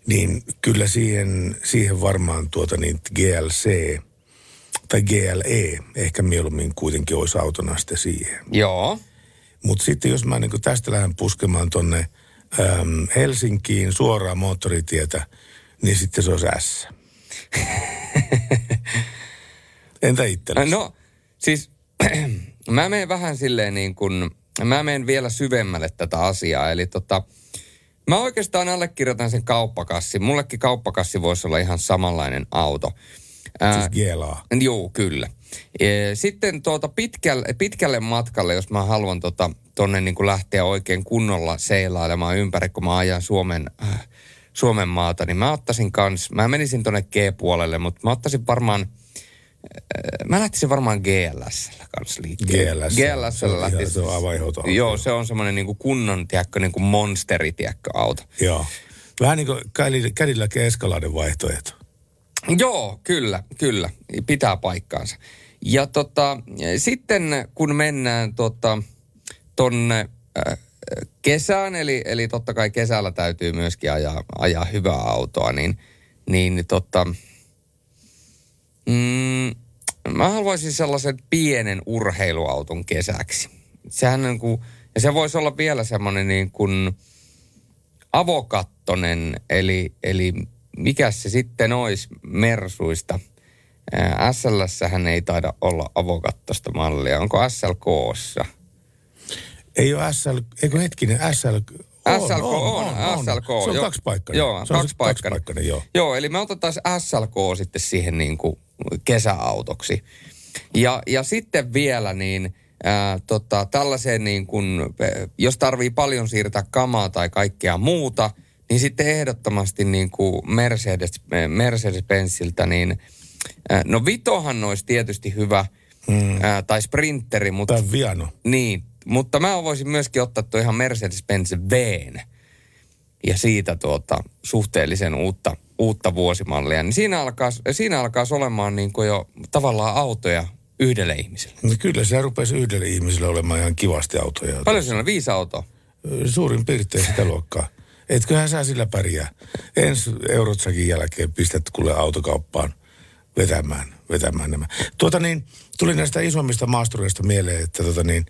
niin kyllä siihen, siihen varmaan tuota niin GLC tai GLE ehkä mieluummin kuitenkin olisi autona sitten siihen.
Joo.
Mutta sitten jos mä niin tästä lähden puskemaan tonne äm, Helsinkiin suoraan moottoritietä, niin sitten se olisi S. <laughs> Entä itsellesi?
No, siis <clears throat> mä menen vähän silleen niin kuin, mä menen vielä syvemmälle tätä asiaa. Eli tota, mä oikeastaan allekirjoitan sen kauppakassin. Mullekin kauppakassi voisi olla ihan samanlainen auto.
Siis GLA.
Joo, kyllä. E, Sitten tuota pitkälle, pitkälle matkalle, jos mä haluan tota, tonne niin kuin lähteä oikein kunnolla seilailemaan ympäri, kun mä ajan Suomen, äh, Suomen maata, niin mä ottaisin kans, mä menisin tonne G-puolelle, mutta mä ottaisin varmaan, äh, mä lähtisin varmaan GLS kanssa liikkeelle.
GLS.
GLS
Se on ihan-
lähtisin.
se on aivan.
Joo, se on semmoinen niin kuin kunnon, tiedätkö, niin kuin monsteri, tiedätkö, auto.
Joo. Vähän niin kuin Cadillac Escaladen vaihtoehto.
Joo, kyllä, kyllä. Pitää paikkaansa. Ja tota, sitten kun mennään tota, tonne äh, kesään, eli, eli totta kai kesällä täytyy myöskin ajaa, ajaa hyvää autoa, niin, niin tota, mm, mä haluaisin sellaisen pienen urheiluauton kesäksi. Sehän on kuin, ja se voisi olla vielä semmoinen niin kuin avokattonen, eli, eli mikä se sitten olisi Mersuista. SL-sähän ei taida olla avokattosta mallia. Onko SLKssa?
Ei ole SL, eikö hetkinen, SL...
SLK on, on, SLK.
Se on
joo.
kaksipaikkainen.
Joo,
se on
kaksipaikkainen.
kaksipaikkainen, joo.
Joo, eli me otetaan SLK sitten siihen niin kuin kesäautoksi. Ja, ja sitten vielä niin, ää, tota, tällaiseen niin kuin, jos tarvii paljon siirtää kamaa tai kaikkea muuta, niin sitten ehdottomasti niin kuin Mercedes, Mercedes-Benziltä, niin ää, no Vitohan olisi tietysti hyvä,
Mm.
ää, tai Sprinteri, mutta...
Tai Viano.
Niin, mutta mä voisin myöskin ottaa tuo ihan Mercedes-Benz Vn ja siitä tuota suhteellisen uutta, uutta vuosimallia. Niin siinä alkaa, siinä alkaa olemaan niin kuin jo tavallaan autoja yhdelle ihmiselle.
No kyllä se rupesi yhdelle ihmiselle olemaan ihan kivasti autoja.
Paljon siinä on? Viisi autoa?
Suurin piirtein sitä luokkaa. Etköhän sä sillä pärjää. Ensi Eurotsakin jälkeen pistät kuule autokauppaan vetämään, vetämään nämä. Tuota niin, tuli näistä isommista maastureista mieleen, että tota niin,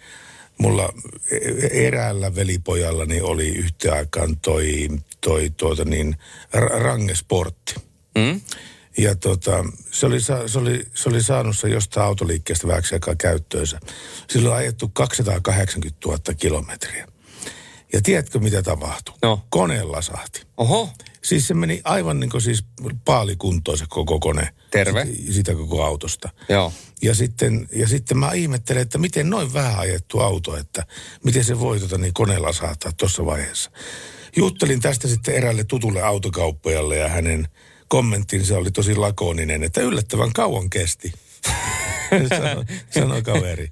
mulla e- eräällä velipojallani oli yhtä aikaan toi, toi tuota niin, ra- rangesportti.
Mm?
Ja tota, se, oli, se, oli, se oli saanut se jostain autoliikkeestä vähäksi aikaa käyttöönsä. Silloin on ajettu 280 000 kilometriä. Ja tiedätkö mitä tapahtui?
No.
Koneella sahti.
Oho.
Siis se meni aivan niin kuin siis paalikuntoon se koko kone.
Terve.
Sitä, sitä koko autosta.
Joo.
Ja sitten, ja sitten mä ihmettelen, että miten noin vähän ajettu auto, että miten se voi tota niin koneella saattaa tuossa vaiheessa. Juttelin tästä sitten erälle tutulle autokauppajalle ja hänen kommenttinsa oli tosi lakoninen, että yllättävän kauan kesti. <laughs> sanoi, sanoi kaveri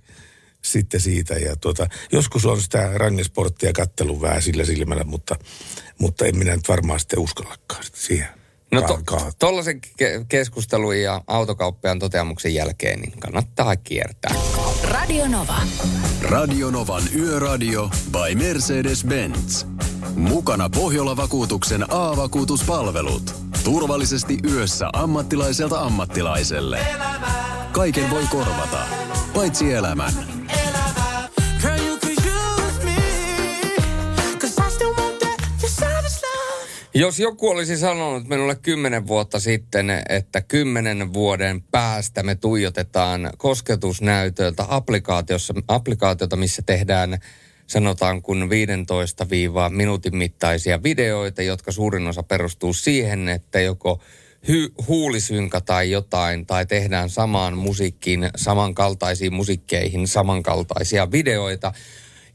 sitten siitä. Ja tuota, joskus on sitä rangesporttia kattelun vähän sillä silmällä, mutta, mutta en minä nyt varmaan sitten uskallakaan sitten siihen.
No
Ka-
to, ke- keskustelun ja autokauppiaan toteamuksen jälkeen, niin kannattaa kiertää.
Radio Nova.
Radio Novan Yöradio by Mercedes-Benz. Mukana Pohjola-vakuutuksen A-vakuutuspalvelut. Turvallisesti yössä ammattilaiselta ammattilaiselle. Kaiken voi korvata, paitsi elämän.
Jos joku olisi sanonut minulle kymmenen vuotta sitten, että kymmenen vuoden päästä me tuijotetaan kosketusnäytöltä applikaatiossa, applikaatiota, missä tehdään sanotaan kun 15 minuutin mittaisia videoita, jotka suurin osa perustuu siihen, että joko hy- huulisynka tai jotain, tai tehdään samaan musiikkiin, samankaltaisiin musiikkeihin, samankaltaisia videoita,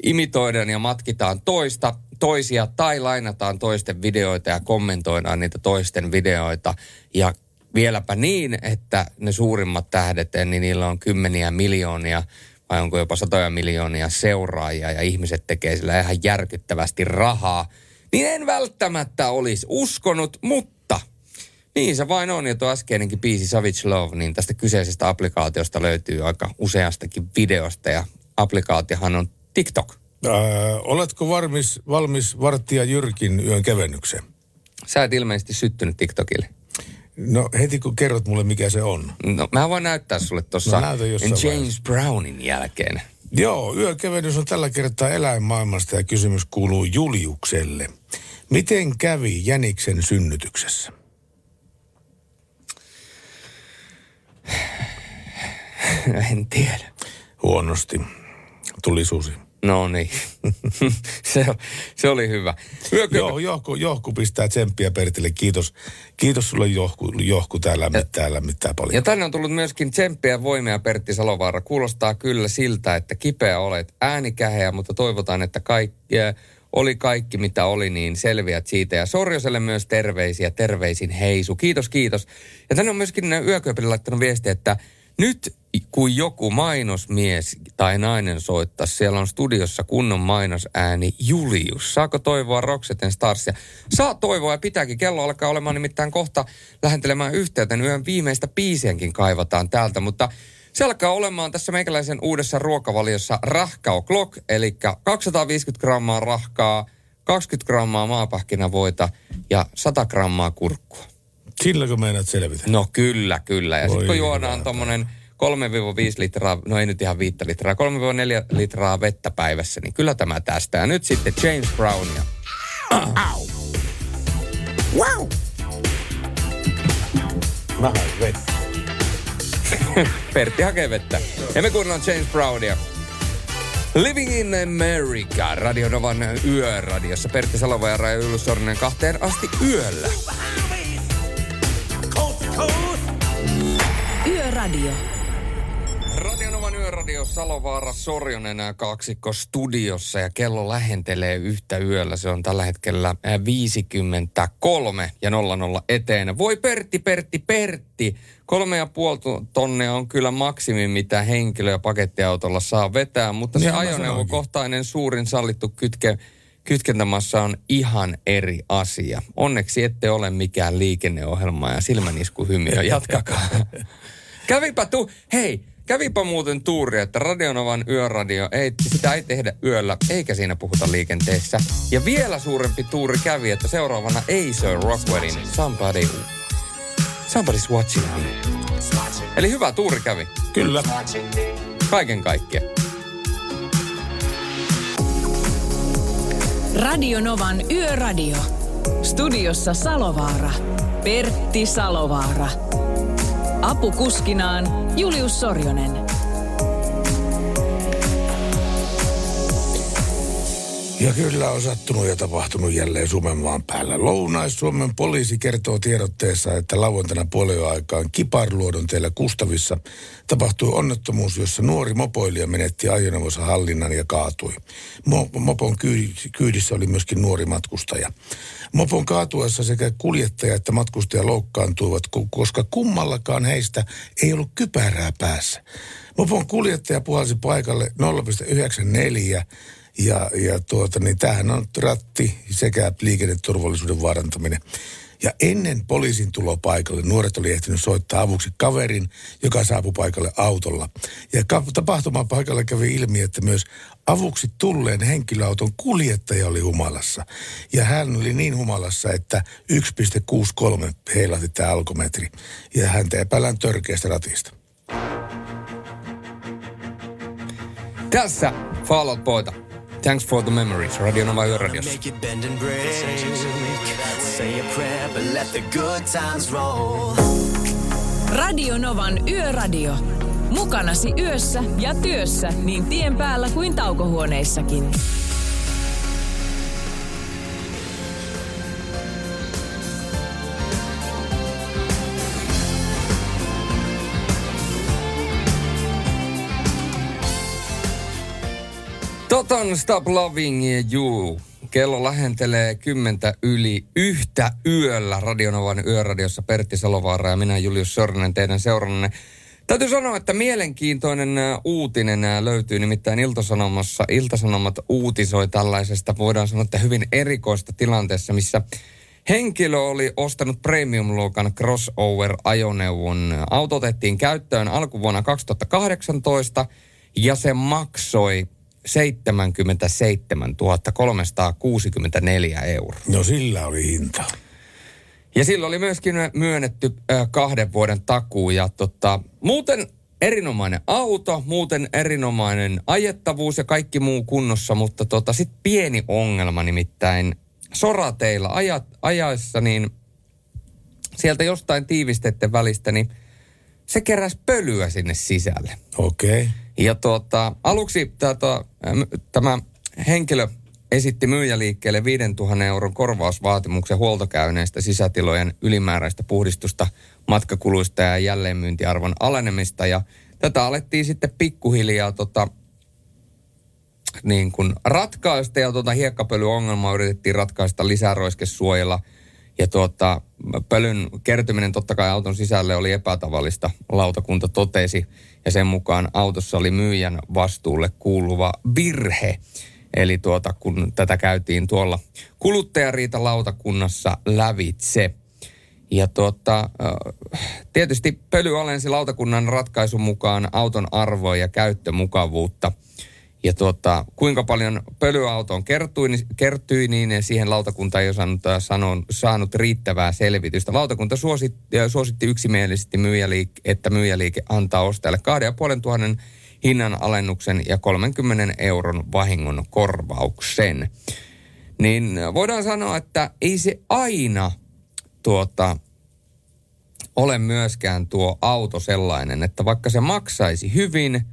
imitoidaan ja matkitaan toista, toisia tai lainataan toisten videoita ja kommentoidaan niitä toisten videoita. Ja vieläpä niin, että ne suurimmat tähdet, niin niillä on kymmeniä miljoonia vai onko jopa satoja miljoonia seuraajia ja ihmiset tekee sillä ihan järkyttävästi rahaa, niin en välttämättä olisi uskonut, mutta niin se vain on. Ja tuo äskeinenkin biisi Savage Love, niin tästä kyseisestä applikaatiosta löytyy aika useastakin videosta ja applikaatiohan on TikTok.
Ää, oletko varmis, valmis varttia Jyrkin yön kevennykseen?
Sä et ilmeisesti syttynyt TikTokille.
No heti kun kerrot mulle mikä se on.
No mä voin näyttää sulle tuossa
No,
James
vaiheessa.
Brownin jälkeen.
Joo, yökevennys on tällä kertaa eläinmaailmasta ja kysymys kuuluu Juliukselle. Miten kävi Jäniksen synnytyksessä? <sighs>
en tiedä.
Huonosti. Tuli susi.
No niin. <laughs> se, se oli hyvä. Yökö...
Joo, Johku, Johku pistää tsemppiä Pertille. Kiitos, kiitos sulle Johku, Johku täällä lämmittää, lämmittää paljon.
Ja tänne on tullut myöskin tsemppiä ja voimia Pertti Salovaara. Kuulostaa kyllä siltä, että kipeä olet äänikäheä, mutta toivotaan, että kaikki, äh, oli kaikki mitä oli, niin selviät siitä. Ja Sorjoselle myös terveisiä, terveisin heisu. Kiitos, kiitos. Ja tänne on myöskin Yököpille laittanut viesti, että nyt kun joku mainosmies tai nainen soittaa, siellä on studiossa kunnon mainosääni Julius. Saako toivoa Roxeten Starsia? Saa toivoa ja pitääkin. Kello alkaa olemaan nimittäin kohta lähentelemään yhteyttä. Yön viimeistä biisienkin kaivataan täältä, mutta Se alkaa olemaan tässä meikäläisen uudessa ruokavaliossa rahkao clock, eli 250 grammaa rahkaa, 20 grammaa maapähkinävoita ja 100 grammaa kurkkua.
Silläkö meinaat selvitä?
No kyllä, kyllä. Ja sitten kun juodaan tuommoinen 3-5 litraa, no ei nyt ihan 5 litraa, 3-4 litraa vettä päivässä, niin kyllä tämä tästä. Ja nyt sitten James Brownia. Au. Wow.
Mä vettä. <laughs>
Pertti hakee vettä. Ja me kuunnellaan James Brownia. Living in America, Radio Novan yöradiossa. Pertti Salova ja Raija Ylus Sorinen kahteen asti yöllä.
Yöradio.
Radionovan yöradio Salovaara Sorjonen nämä kaksikko studiossa ja kello lähentelee yhtä yöllä. Se on tällä hetkellä ää, 53 ja 00 eteen. Voi Pertti, Pertti, Pertti. Kolme ja puoli tonnia on kyllä maksimi, mitä henkilö- ja pakettiautolla saa vetää, mutta se
mä
ajoneuvokohtainen suurin sallittu kytke, kytkentämassa on ihan eri asia. Onneksi ette ole mikään liikenneohjelma ja silmäniskuhymiö. <laughs> Jatkakaa. Kävipä tu... Hei, kävipä muuten tuuri, että Radionovan yöradio, ei, sitä ei tehdä yöllä, eikä siinä puhuta liikenteessä. Ja vielä suurempi tuuri kävi, että seuraavana Acer Rockwellin Somebody... Somebody's watching me. Eli hyvä tuuri kävi.
Kyllä.
Kaiken kaikkiaan.
Radio Novan Yöradio. Studiossa Salovaara. Pertti Salovaara. Apukuskinaan Julius Sorjonen.
Ja kyllä on sattunut ja tapahtunut jälleen Suomenmaan päällä. Lounais-Suomen poliisi kertoo tiedotteessa, että lauantaina puolen aikaan Kiparluodon teillä Kustavissa tapahtui onnettomuus, jossa nuori mopoilija menetti ajoneuvonsa hallinnan ja kaatui. Mo- mopon kyy- kyydissä oli myöskin nuori matkustaja. Mopon kaatuessa sekä kuljettaja että matkustaja loukkaantuivat, koska kummallakaan heistä ei ollut kypärää päässä. Mopon kuljettaja puhalsi paikalle 0,94 ja, ja tuota, niin tämähän on ratti sekä liikenneturvallisuuden vaarantaminen. Ja ennen poliisin tuloa paikalle nuoret oli ehtinyt soittaa avuksi kaverin, joka saapui paikalle autolla. Ja tapahtuman paikalle kävi ilmi, että myös avuksi tulleen henkilöauton kuljettaja oli humalassa. Ja hän oli niin humalassa, että 1,63 heilahti tämä alkometri. Ja häntä epäillään törkeästä ratista.
Tässä Fall Out Boyta. Thanks for the memories. Radio Nova Yöradiossa.
Make it bend and break. Say a prayer, but let the good times roll.
Radio Novan Yöradio. Mukanasi yössä ja työssä niin tien päällä kuin taukohuoneissakin.
Toton Stop Loving You. Kello lähentelee kymmentä yli yhtä yöllä Radionovan yöradiossa Pertti Salovaara ja minä Julius Sörnen teidän seurannanne. Täytyy sanoa, että mielenkiintoinen ä, uutinen ä, löytyy nimittäin Iltasanomassa. Iltasanomat uutisoi tällaisesta, voidaan sanoa, että hyvin erikoista tilanteessa, missä henkilö oli ostanut premium-luokan crossover-ajoneuvon. Auto otettiin käyttöön alkuvuonna 2018 ja se maksoi 77 364 euroa.
No sillä oli hinta.
Ja sillä oli myöskin myönnetty kahden vuoden takuu. Ja tota, muuten erinomainen auto, muuten erinomainen ajettavuus ja kaikki muu kunnossa, mutta tota, sitten pieni ongelma nimittäin sorateilla ajat, ajaessa, niin sieltä jostain tiivisteiden välistä, niin se keräsi pölyä sinne sisälle.
Okei. Okay.
Ja tuota, aluksi äm, tämä henkilö esitti myyjäliikkeelle 5000 euron korvausvaatimuksen huoltokäynneistä sisätilojen ylimääräistä puhdistusta, matkakuluista ja jälleenmyyntiarvon alenemista. Ja tätä alettiin sitten pikkuhiljaa tota, niin kuin ratkaista ja tuota hiekkapölyongelmaa yritettiin ratkaista lisäroiskesuojella. Ja tuota, pölyn kertyminen totta kai auton sisälle oli epätavallista, lautakunta totesi. Ja sen mukaan autossa oli myyjän vastuulle kuuluva virhe. Eli tuota, kun tätä käytiin tuolla kuluttajariitalautakunnassa lävitse. Ja tuota, äh, tietysti pöly alensi lautakunnan ratkaisun mukaan auton arvoa ja käyttömukavuutta. Ja tuota, kuinka paljon pölyautoon kertyi, niin- kertyi, niin siihen lautakunta ei osannut äh, sanon, saanut riittävää selvitystä. Lautakunta suositti, äh, suositti yksimielisesti, myyjäliike, että myyjäliike antaa ostajalle 2500 hinnan alennuksen ja 30 euron vahingon korvauksen. Niin voidaan sanoa, että ei se aina tuota, ole myöskään tuo auto sellainen, että vaikka se maksaisi hyvin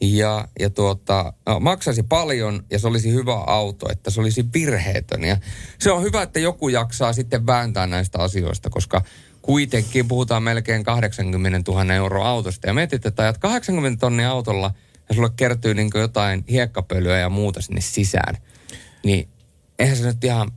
ja, ja tuota, no, maksaisi paljon ja se olisi hyvä auto, että se olisi virheetön. Ja se on hyvä, että joku jaksaa sitten vääntää näistä asioista, koska kuitenkin puhutaan melkein 80 000 euroa autosta. Ja mietit, että ajat 80 tonnia autolla ja sulle kertyy niin jotain hiekkapölyä ja muuta sinne sisään. Niin eihän se nyt ihan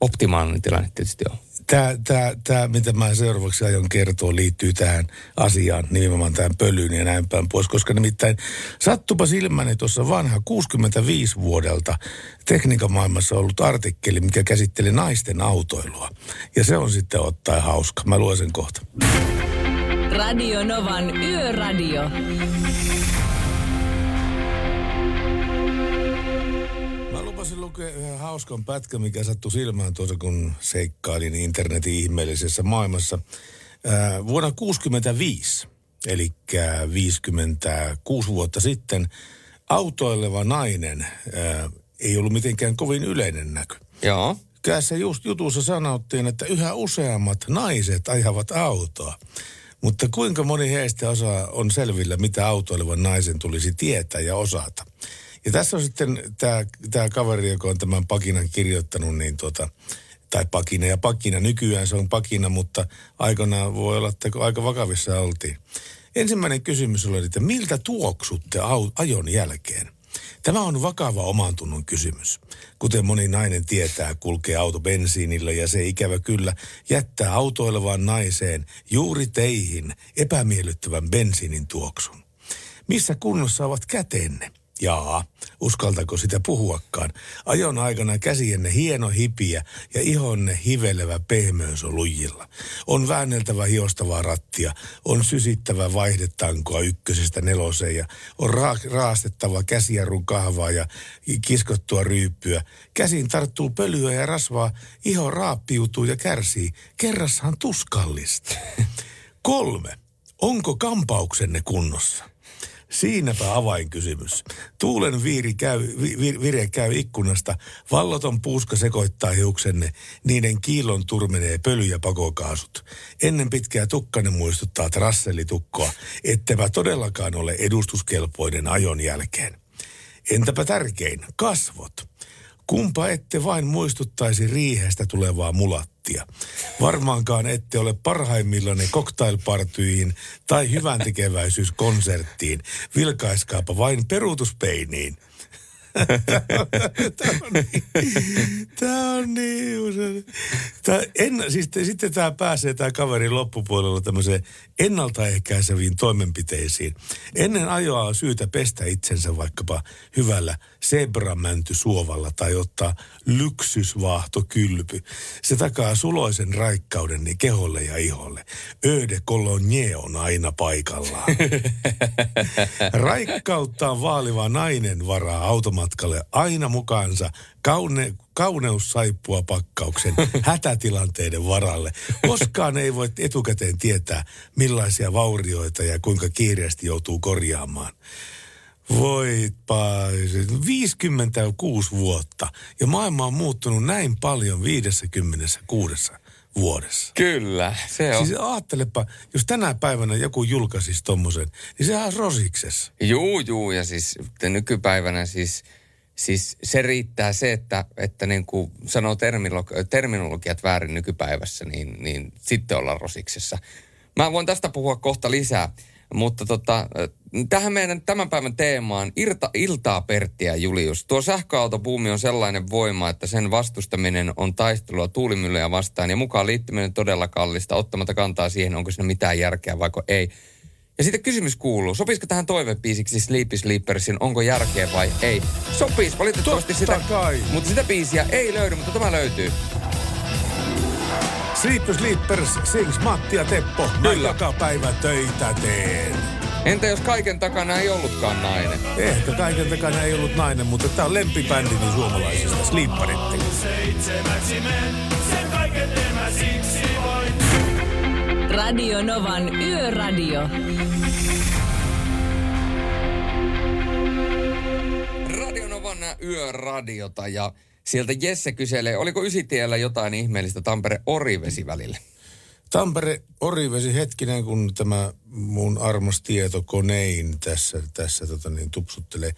optimaalinen tilanne tietysti ole.
Tämä, tämä, tämä, mitä mä seuraavaksi aion kertoa, liittyy tähän asiaan, nimenomaan tähän pölyyn ja näin päin pois, koska nimittäin sattupa silmäni tuossa vanha 65 vuodelta tekniikan maailmassa ollut artikkeli, mikä käsitteli naisten autoilua. Ja se on sitten ottaen hauska. Mä luen sen kohta.
Radio Novan Yöradio.
Mä lupasin lukea yhden hauskan pätkän, mikä sattui silmään tuossa, kun seikkailin internetin ihmeellisessä maailmassa. Ää, vuonna 65, eli 56 vuotta sitten, autoileva nainen ää, ei ollut mitenkään kovin yleinen näky.
Joo.
Tässä just jutussa sanottiin, että yhä useammat naiset ajavat autoa. Mutta kuinka moni heistä osaa on selvillä, mitä autoilevan naisen tulisi tietää ja osata. Ja tässä on sitten tämä, tämä kaveri, joka on tämän pakinan kirjoittanut, niin tuota, tai pakina ja pakina. Nykyään se on pakina, mutta aikanaan voi olla, että aika vakavissa oltiin. Ensimmäinen kysymys oli, että miltä tuoksutte ajon jälkeen? Tämä on vakava oman tunnon kysymys. Kuten moni nainen tietää, kulkee auto bensiinillä ja se ikävä kyllä jättää autoilevaan naiseen juuri teihin epämiellyttävän bensiinin tuoksun. Missä kunnossa ovat kätenne? Jaa, uskaltako sitä puhuakaan. Ajon aikana käsienne hieno hipiä ja ihonne hivelevä pehmeys on lujilla. On väänneltävä hiostavaa rattia, on sysittävä vaihdetankoa ykkösestä neloseen ja on ra- raastettava käsijarrun kahvaa ja kiskottua ryyppyä. Käsin tarttuu pölyä ja rasvaa, iho raappiutuu ja kärsii. Kerrassaan tuskallista. <laughs> Kolme. Onko kampauksenne kunnossa? Siinäpä avainkysymys. Tuulen viiri käy, vi, vi- vire käy ikkunasta, valloton puuska sekoittaa hiuksenne, niiden kiilon turmenee pöly ja pakokaasut. Ennen pitkää tukkanne muistuttaa trassellitukkoa, ettepä todellakaan ole edustuskelpoinen ajon jälkeen. Entäpä tärkein, kasvot. Kumpa ette vain muistuttaisi riihestä tulevaa mulattia. Varmaankaan ette ole parhaimmillanne cocktailpartyihin tai hyvän tekeväisyyskonserttiin. Vilkaiskaapa vain peruutuspeiniin. Tämä on niin, tämä on niin. Tämä en, siis, te- sitten tämä pääsee tämä kaveri loppupuolella tämmöiseen ennaltaehkäiseviin toimenpiteisiin. Ennen ajoa on syytä pestä itsensä vaikkapa hyvällä zebramäntysuovalla tai ottaa lyksysvaahtokylpy. Se takaa suloisen raikkauden niin keholle ja iholle. Öde cologne on aina paikallaan. <laughs> Raikkauttaan vaaliva nainen varaa automatkalle aina mukaansa kaune, kauneussaippua pakkauksen <laughs> hätätilanteiden varalle. Koskaan ei voi etukäteen tietää, millaisia vaurioita ja kuinka kiireesti joutuu korjaamaan. Voi paisi, 56 vuotta ja maailma on muuttunut näin paljon 56 vuodessa.
Kyllä, se on.
Siis ajattelepa, jos tänä päivänä joku julkaisisi tommosen, niin sehän olisi rosiksessa.
Juu, juu, ja siis nykypäivänä siis, siis se riittää se, että, että niin kuin sanoo termilo- terminologiat väärin nykypäivässä, niin, niin sitten ollaan rosiksessa. Mä voin tästä puhua kohta lisää, mutta tota, tähän meidän tämän päivän teemaan Irta, iltaa Pertti ja Julius. Tuo sähköautobuumi on sellainen voima, että sen vastustaminen on taistelua tuulimyllyjä vastaan ja mukaan liittyminen todella kallista, ottamatta kantaa siihen, onko siinä mitään järkeä vaiko ei. Ja sitten kysymys kuuluu, sopisiko tähän toivepiisiksi Sleepy Sleepersin, onko järkeä vai ei? Sopis, valitettavasti
Totta
sitä,
kai.
mutta sitä biisiä ei löydy, mutta tämä löytyy.
Sleep Sleepers sings Matti ja Teppo. Mä joka päivä töitä teen.
Entä jos kaiken takana ei ollutkaan nainen?
Ehkä kaiken takana ei ollut nainen, mutta tää on lempibändini suomalaisista, Sleeperit.
Radio Novan Yöradio.
Radio Novan yöradiota ja sieltä Jesse kyselee, oliko Ysitiellä jotain ihmeellistä Tampere Orivesi välillä?
Tampere Orivesi hetkinen, kun tämä mun armas tietokonein tässä, tässä tota niin, tupsuttelee.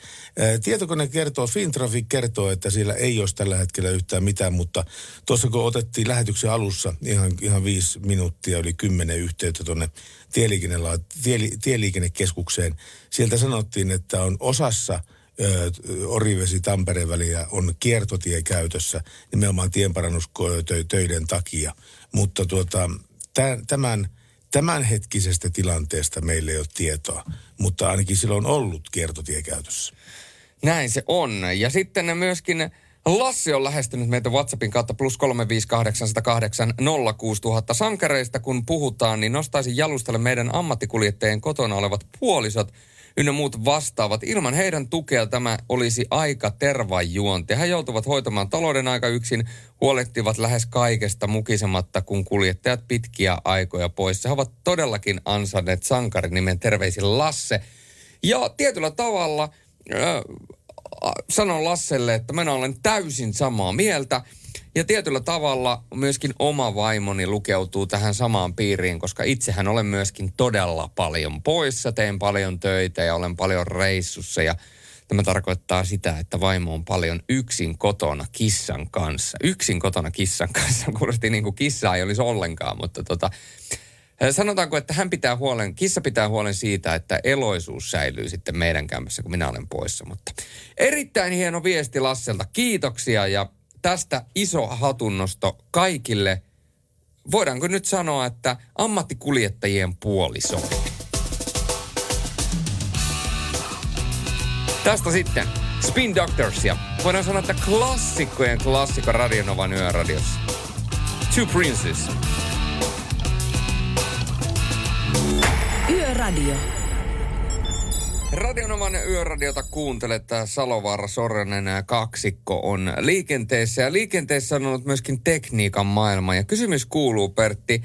Tietokone kertoo, Fintraffic kertoo, että siellä ei ole tällä hetkellä yhtään mitään, mutta tuossa kun otettiin lähetyksen alussa ihan, ihan viisi minuuttia, yli kymmenen yhteyttä tuonne tieliikennekeskukseen, sieltä sanottiin, että on osassa Orivesi Tampereen väliä on kiertotie käytössä nimenomaan tienparannustöiden takia. Mutta tuota, tä- tämän, tämänhetkisestä tilanteesta meillä ei ole tietoa, mutta ainakin silloin on ollut kiertotie käytössä.
Näin se on. Ja sitten myöskin Lassi on lähestynyt meitä WhatsAppin kautta plus 35808 06000 sankareista. Kun puhutaan, niin nostaisin jalustalle meidän ammattikuljettajien kotona olevat puolisot ynnä muut vastaavat. Ilman heidän tukea tämä olisi aika tervajuonti. He joutuvat hoitamaan talouden aika yksin, huolehtivat lähes kaikesta mukisematta, kun kuljettajat pitkiä aikoja pois. He ovat todellakin sankarin nimen terveisin Lasse. Ja tietyllä tavalla äh, sanon Lasselle, että minä olen täysin samaa mieltä. Ja tietyllä tavalla myöskin oma vaimoni lukeutuu tähän samaan piiriin, koska itsehän olen myöskin todella paljon poissa, teen paljon töitä ja olen paljon reissussa. Ja tämä tarkoittaa sitä, että vaimo on paljon yksin kotona kissan kanssa. Yksin kotona kissan kanssa. <laughs> Kuulosti niin kuin kissaa ei olisi ollenkaan, mutta tota, Sanotaanko, että hän pitää huolen, kissa pitää huolen siitä, että eloisuus säilyy sitten meidän kämpässä, kun minä olen poissa. Mutta erittäin hieno viesti Lasselta. Kiitoksia ja tästä iso hatunnosto kaikille. Voidaanko nyt sanoa, että ammattikuljettajien puoliso. Tästä sitten Spin Doctors ja voidaan sanoa, että klassikkojen klassikko Radionovan yöradiossa. Two Princes.
Yöradio.
Radionovan yöradiota kuuntelet. Salovaara Sorenen kaksikko on liikenteessä. Ja liikenteessä on ollut myöskin tekniikan maailma. Ja kysymys kuuluu, Pertti,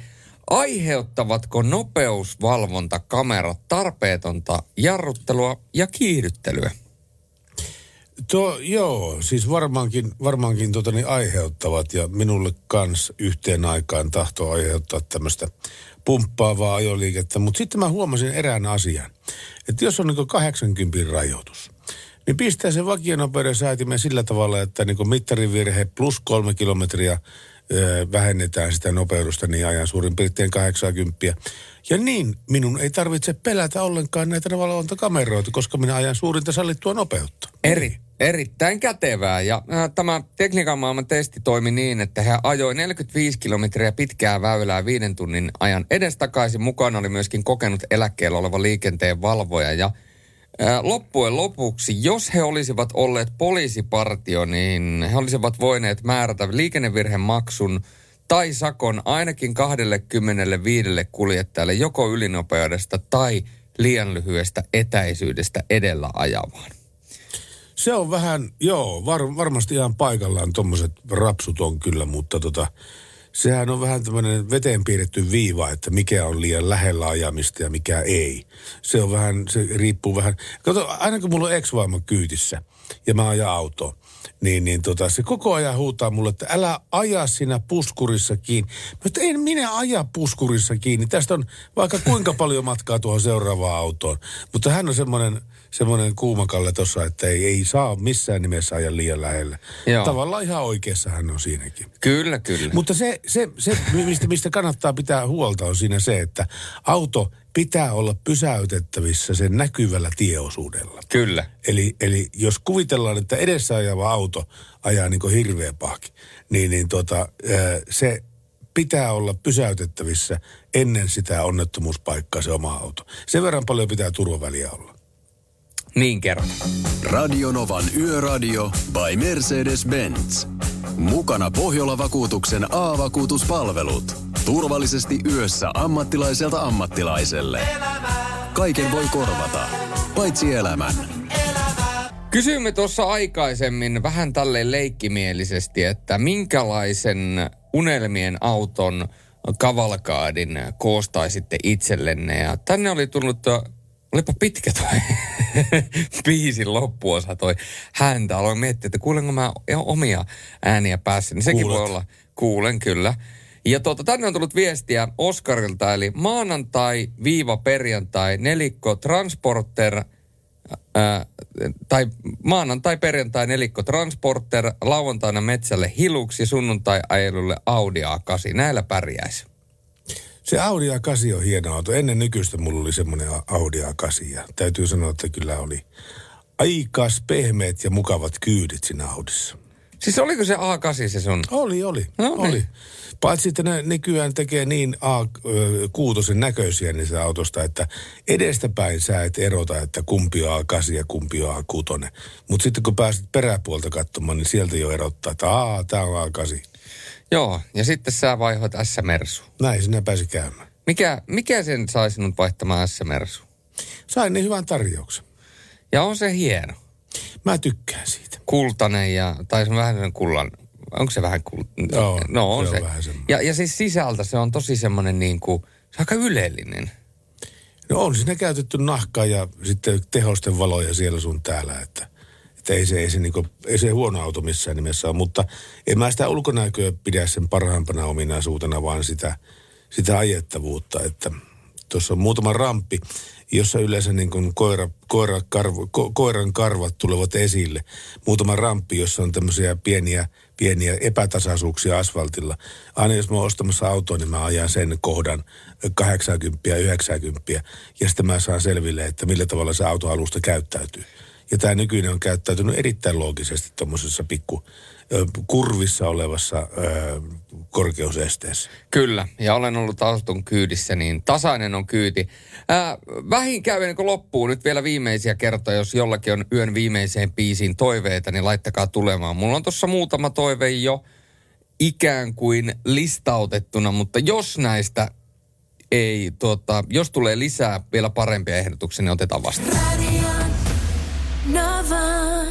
aiheuttavatko nopeusvalvontakamerat tarpeetonta jarruttelua ja kiihdyttelyä?
Tuo, joo, siis varmaankin, varmaankin tota, niin aiheuttavat ja minulle kans yhteen aikaan tahto aiheuttaa tämmöistä pumppaavaa ajoliikettä. Mutta sitten mä huomasin erään asian, että jos on niin 80 rajoitus, niin pistää se vakionopeuden säätimen sillä tavalla, että niin mittarivirhe plus kolme kilometriä vähennetään sitä nopeudusta niin ajan suurin piirtein 80. Ja niin minun ei tarvitse pelätä ollenkaan näitä valvontakameroita, koska minä ajan suurinta sallittua nopeutta.
Eri, erittäin kätevää. Ja äh, tämä tekniikan maailman testi toimi niin, että he ajoi 45 kilometriä pitkää väylää viiden tunnin ajan edestakaisin. Mukana oli myöskin kokenut eläkkeellä oleva liikenteen valvoja. Ja loppujen lopuksi, jos he olisivat olleet poliisipartio, niin he olisivat voineet määrätä liikennevirhemaksun tai sakon ainakin 25 kuljettajalle joko ylinopeudesta tai liian lyhyestä etäisyydestä edellä ajavaan.
Se on vähän, joo, var, varmasti ihan paikallaan tuommoiset rapsut on kyllä, mutta tota, sehän on vähän tämmöinen veteen piirretty viiva, että mikä on liian lähellä ajamista ja mikä ei. Se on vähän, se riippuu vähän. Kato, aina kun mulla on ex kyytissä ja mä ajan autoa, niin, niin tota, se koko ajan huutaa mulle, että älä aja siinä puskurissa kiinni. Mutta en minä aja puskurissa kiinni. Tästä on vaikka kuinka paljon matkaa tuohon seuraavaan autoon. Mutta hän on semmoinen semmoinen kuumakalle tuossa, että ei, ei saa missään nimessä ajaa liian lähellä.
Joo.
Tavallaan ihan oikeassa hän on siinäkin.
Kyllä, kyllä.
Mutta se, se, se mistä, mistä kannattaa pitää huolta on siinä se, että auto pitää olla pysäytettävissä sen näkyvällä tieosuudella.
Kyllä.
Eli, eli jos kuvitellaan, että edessä ajava auto ajaa niin kuin hirveä pahki, niin, niin tota, se pitää olla pysäytettävissä ennen sitä onnettomuuspaikkaa se oma auto. Sen verran paljon pitää turvaväliä olla.
Niin kerron.
Radionovan Yöradio by Mercedes-Benz. Mukana Pohjola-vakuutuksen A-vakuutuspalvelut. Turvallisesti yössä ammattilaiselta ammattilaiselle. Kaiken voi korvata, paitsi elämän.
Kysyimme tuossa aikaisemmin vähän tälleen leikkimielisesti, että minkälaisen unelmien auton kavalkaadin koostaisitte itsellenne. Ja tänne oli tullut, olipa pitkä toi <laughs> biisin loppuosa toi häntä. Aloin miettiä, että kuulenko mä ihan omia ääniä päässä. Niin sekin
Kuulet.
voi olla, kuulen kyllä. Ja tuota, tänne on tullut viestiä Oskarilta, eli maanantai viiva perjantai nelikko transporter, ää, tai maanantai, perjantai, nelikko transporter, lauantaina metsälle hiluksi, sunnuntai ajelulle Audi A8. Näillä pärjäisi.
Se Audi A8 on hieno auto. Ennen nykyistä mulla oli semmoinen Audi A8 ja täytyy sanoa, että kyllä oli aikas pehmeät ja mukavat kyydit siinä Audissa.
Siis oliko se A8 se sun?
Oli, oli,
No
oli.
niin.
Paitsi, että ne nykyään tekee niin A6 näköisiä niistä autosta, että edestäpäin sä et erota, että kumpi on A8 ja kumpi on A6. Mutta sitten kun pääset peräpuolta katsomaan, niin sieltä jo erottaa, että aa, tää on A8.
Joo, ja sitten sä vaihoit S-Mersu.
Näin sinä pääsi käymään.
Mikä, mikä sen sai sinut vaihtamaan S-Mersu?
Sain niin hyvän tarjouksen.
Ja on se hieno.
Mä tykkään siitä.
Kultainen ja, tai se on vähän sellainen kullan, onko se vähän kultainen?
Joo,
no on
se
se.
on vähän semmoinen.
ja, ja siis sisältä se on tosi semmoinen niin kuin, se on aika ylellinen.
No on siinä käytetty nahkaa ja sitten tehosten valoja siellä sun täällä, että, että ei, se, ei, se niinku, ei se huono auto missään nimessä ole. Mutta en mä sitä ulkonäköä pidä sen parhaimpana ominaisuutena, vaan sitä, sitä ajettavuutta, että tuossa on muutama ramppi, jossa yleensä niin kuin koira, koira karvo, ko, koiran karvat tulevat esille. Muutama ramppi, jossa on tämmöisiä pieniä, pieniä epätasaisuuksia asfaltilla. Aina jos mä oon ostamassa autoa, niin mä ajan sen kohdan 80 ja 90 ja sitten mä saan selville, että millä tavalla se autoalusta käyttäytyy. Ja tämä nykyinen on käyttäytynyt erittäin loogisesti tuommoisessa pikku kurvissa olevassa ö, korkeusesteessä.
Kyllä, ja olen ollut auton kyydissä, niin tasainen on kyyti. Ää, vähin käy ennen kuin loppuu nyt vielä viimeisiä kertoja, jos jollakin on yön viimeiseen biisiin toiveita, niin laittakaa tulemaan. Mulla on tuossa muutama toive jo ikään kuin listautettuna, mutta jos näistä ei, tuota, jos tulee lisää vielä parempia ehdotuksia, niin otetaan vastaan.
Nova.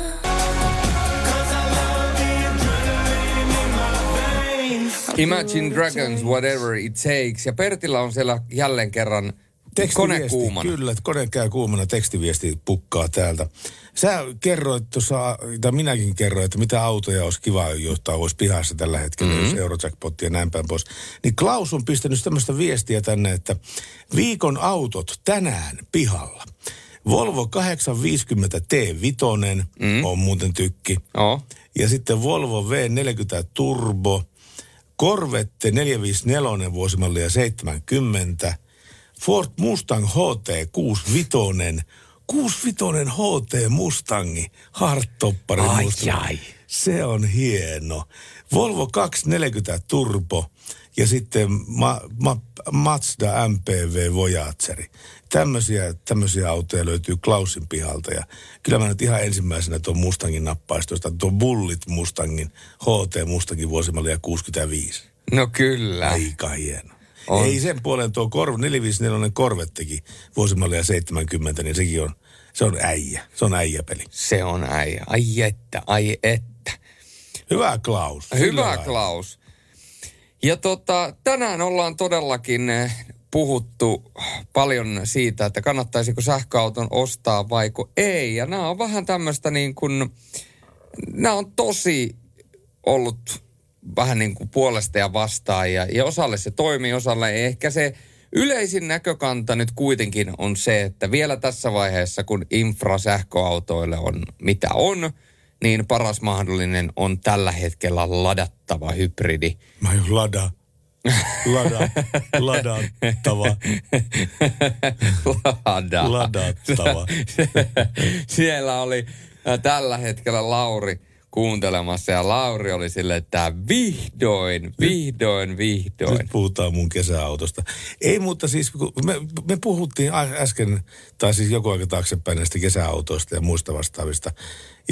Imagine Dragons, whatever it takes. Ja Pertillä on siellä jälleen kerran kone kuumana.
Kyllä, että kone käy kuumana, tekstiviesti pukkaa täältä. Sä kerroit tuossa, tai minäkin kerroin, että mitä autoja olisi kiva, jotta olisi pihassa tällä hetkellä, mm-hmm. jos Eurojackpot ja näin päin pois. Niin Klaus on pistänyt tämmöistä viestiä tänne, että viikon autot tänään pihalla. Volvo 850 T5 mm. on muuten tykki.
Oh.
Ja sitten Volvo V40 Turbo, Corvette 454 vuosimallia 70, Ford Mustang HT 65, 65 HT Mustangi, hardtoppari
Ai,
Mustang.
ai.
Se on hieno. Volvo 240 Turbo ja sitten Ma- Ma- Mazda MPV Voyageri. Tämmöisiä, tämmöisiä autoja löytyy Klausin pihalta ja kyllä mä nyt ihan ensimmäisenä tuon Mustangin nappaistosta, tuon Bullit Mustangin, HT Mustangin vuosimallia 65.
No kyllä.
Aika hieno.
On.
Ei sen puolen tuo Corv, 454 Corvettekin vuosimallia 70, niin sekin on, se on äijä. Se on äijäpeli.
Se on äijä. Ai että, ai että.
Hyvä Klaus.
Hyvä. Klaus. Ja tota, tänään ollaan todellakin eh, puhuttu paljon siitä, että kannattaisiko sähköauton ostaa vai ei. Ja nämä on vähän tämmöistä niin kuin, nämä on tosi ollut vähän niin kuin puolesta ja vastaan. Ja, ja osalle se toimii, osalle ei. Ehkä se yleisin näkökanta nyt kuitenkin on se, että vielä tässä vaiheessa, kun infra sähköautoille on mitä on, niin paras mahdollinen on tällä hetkellä ladattava hybridi.
Mä jo lada. Lada. Ladattava.
Lada.
Ladattava.
Siellä oli äh, tällä hetkellä Lauri kuuntelemassa ja Lauri oli silleen, että vihdoin, vihdoin, vihdoin.
Nyt puhutaan mun kesäautosta. Ei, mutta siis kun me, me puhuttiin äsken, tai siis joku aika taaksepäin näistä kesäautoista ja muista vastaavista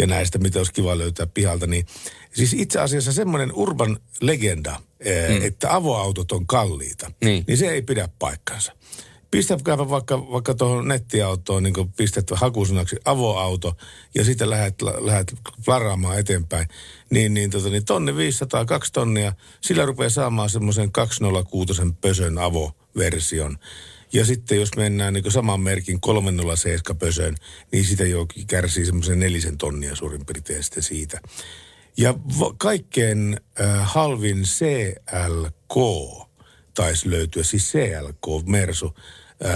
ja näistä, mitä olisi kiva löytää pihalta, niin siis itse asiassa semmoinen urban legenda mm. että avoautot on kalliita,
niin.
niin se ei pidä paikkansa. Pistäkääpä vaikka, vaikka tuohon nettiautoon niin pistät hakusanaksi avoauto ja sitten lähdet, lähdet plaraamaan eteenpäin. Niin, niin, tota, niin tonni 500, kaksi tonnia, sillä rupeaa saamaan semmoisen 206 pösön avoversion. Ja sitten jos mennään niin saman merkin 307 pösön, niin sitä jo kärsii semmoisen nelisen tonnia suurin piirtein sitten siitä. Ja va- kaikkein äh, halvin CLK taisi löytyä, siis CLK Mersu, äh,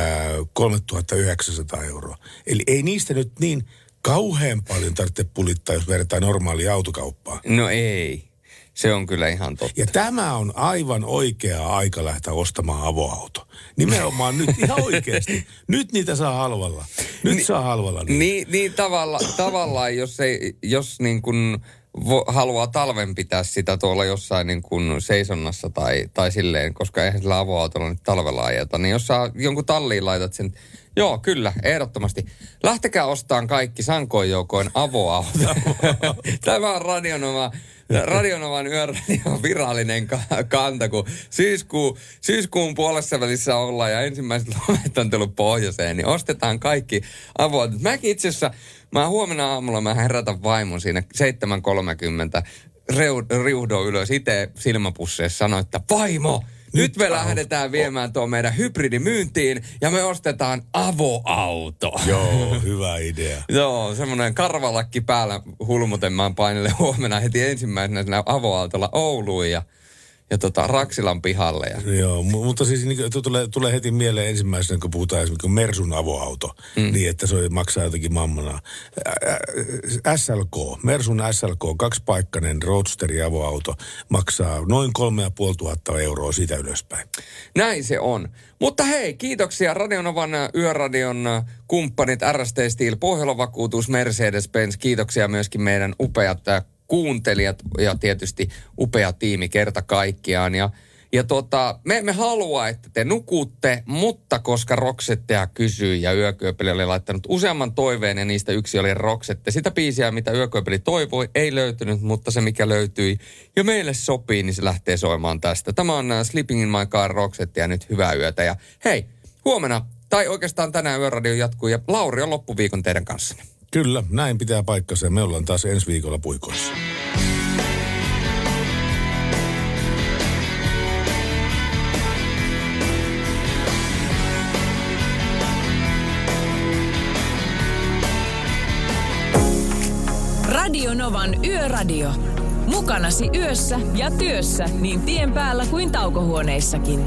3900 euroa. Eli ei niistä nyt niin kauhean paljon tarvitse pulittaa, jos vertaa normaalia autokauppaa.
No ei. Se on kyllä ihan totta.
Ja tämä on aivan oikea aika lähteä ostamaan avoauto. Nimenomaan nyt ihan oikeasti. Nyt niitä saa halvalla. Nyt Ni, saa halvalla. Niitä.
Niin, niin tavalla, tavallaan, jos, ei, jos niin kuin vo, haluaa talven pitää sitä tuolla jossain niin kuin seisonnassa tai, tai silleen, koska eihän sillä avoautolla nyt talvella ajeta, niin jos sä jonkun talliin laitat sen, joo kyllä, ehdottomasti. Lähtekää ostamaan kaikki sankoin joukoin avoauto. <laughs> Tämä on radionoma Radionovan yöradio virallinen ka- kanta, kun syyskuun, syyskuun puolessa välissä ollaan ja ensimmäiset lomet on tullut pohjoiseen, niin ostetaan kaikki avoautot. Mäkin itse asiassa, mä huomenna aamulla mä herätän vaimon siinä 7.30 riuhdo ylös itse silmäpusseessa sanoi, että vaimo, nyt me lähdetään viemään tuo meidän hybridimyyntiin ja me ostetaan avoauto.
Joo, <laughs> hyvä idea.
Joo, semmoinen karvalakki päällä hulmuten mä painelle huomenna heti ensimmäisenä avoautolla Ouluun ja ja tota, Raksilan pihalle. Ja...
Joo, mutta siis niin, tulee, tulee heti mieleen ensimmäisenä, kun puhutaan esimerkiksi Mersun avoauto, mm. niin että se maksaa jotenkin mammana. SLK, Mersun SLK, kaksipaikkainen roadsteri avoauto, maksaa noin kolme ja puoli tuhatta euroa siitä ylöspäin.
Näin se on. Mutta hei, kiitoksia Radionovan Yöradion kumppanit RST Steel, Pohjolan vakuutus, Mercedes-Benz. Kiitoksia myöskin meidän upeat kuuntelijat ja tietysti upea tiimi kerta kaikkiaan. Ja, ja tota, me emme halua, että te nukutte, mutta koska Roksettea kysyi ja Yökyöpeli oli laittanut useamman toiveen ja niistä yksi oli Roksette. Sitä biisiä, mitä Yökyöpeli toivoi, ei löytynyt, mutta se mikä löytyi ja meille sopii, niin se lähtee soimaan tästä. Tämä on äh, Sleeping in my car Roksette ja nyt hyvää yötä. Ja hei, huomenna tai oikeastaan tänään Yöradio jatkuu ja Lauri on loppuviikon teidän kanssanne.
Kyllä, näin pitää paikkansa. Me ollaan taas ensi viikolla puikoissa.
Radio Novan Yöradio. Mukanasi yössä ja työssä niin tien päällä kuin taukohuoneissakin.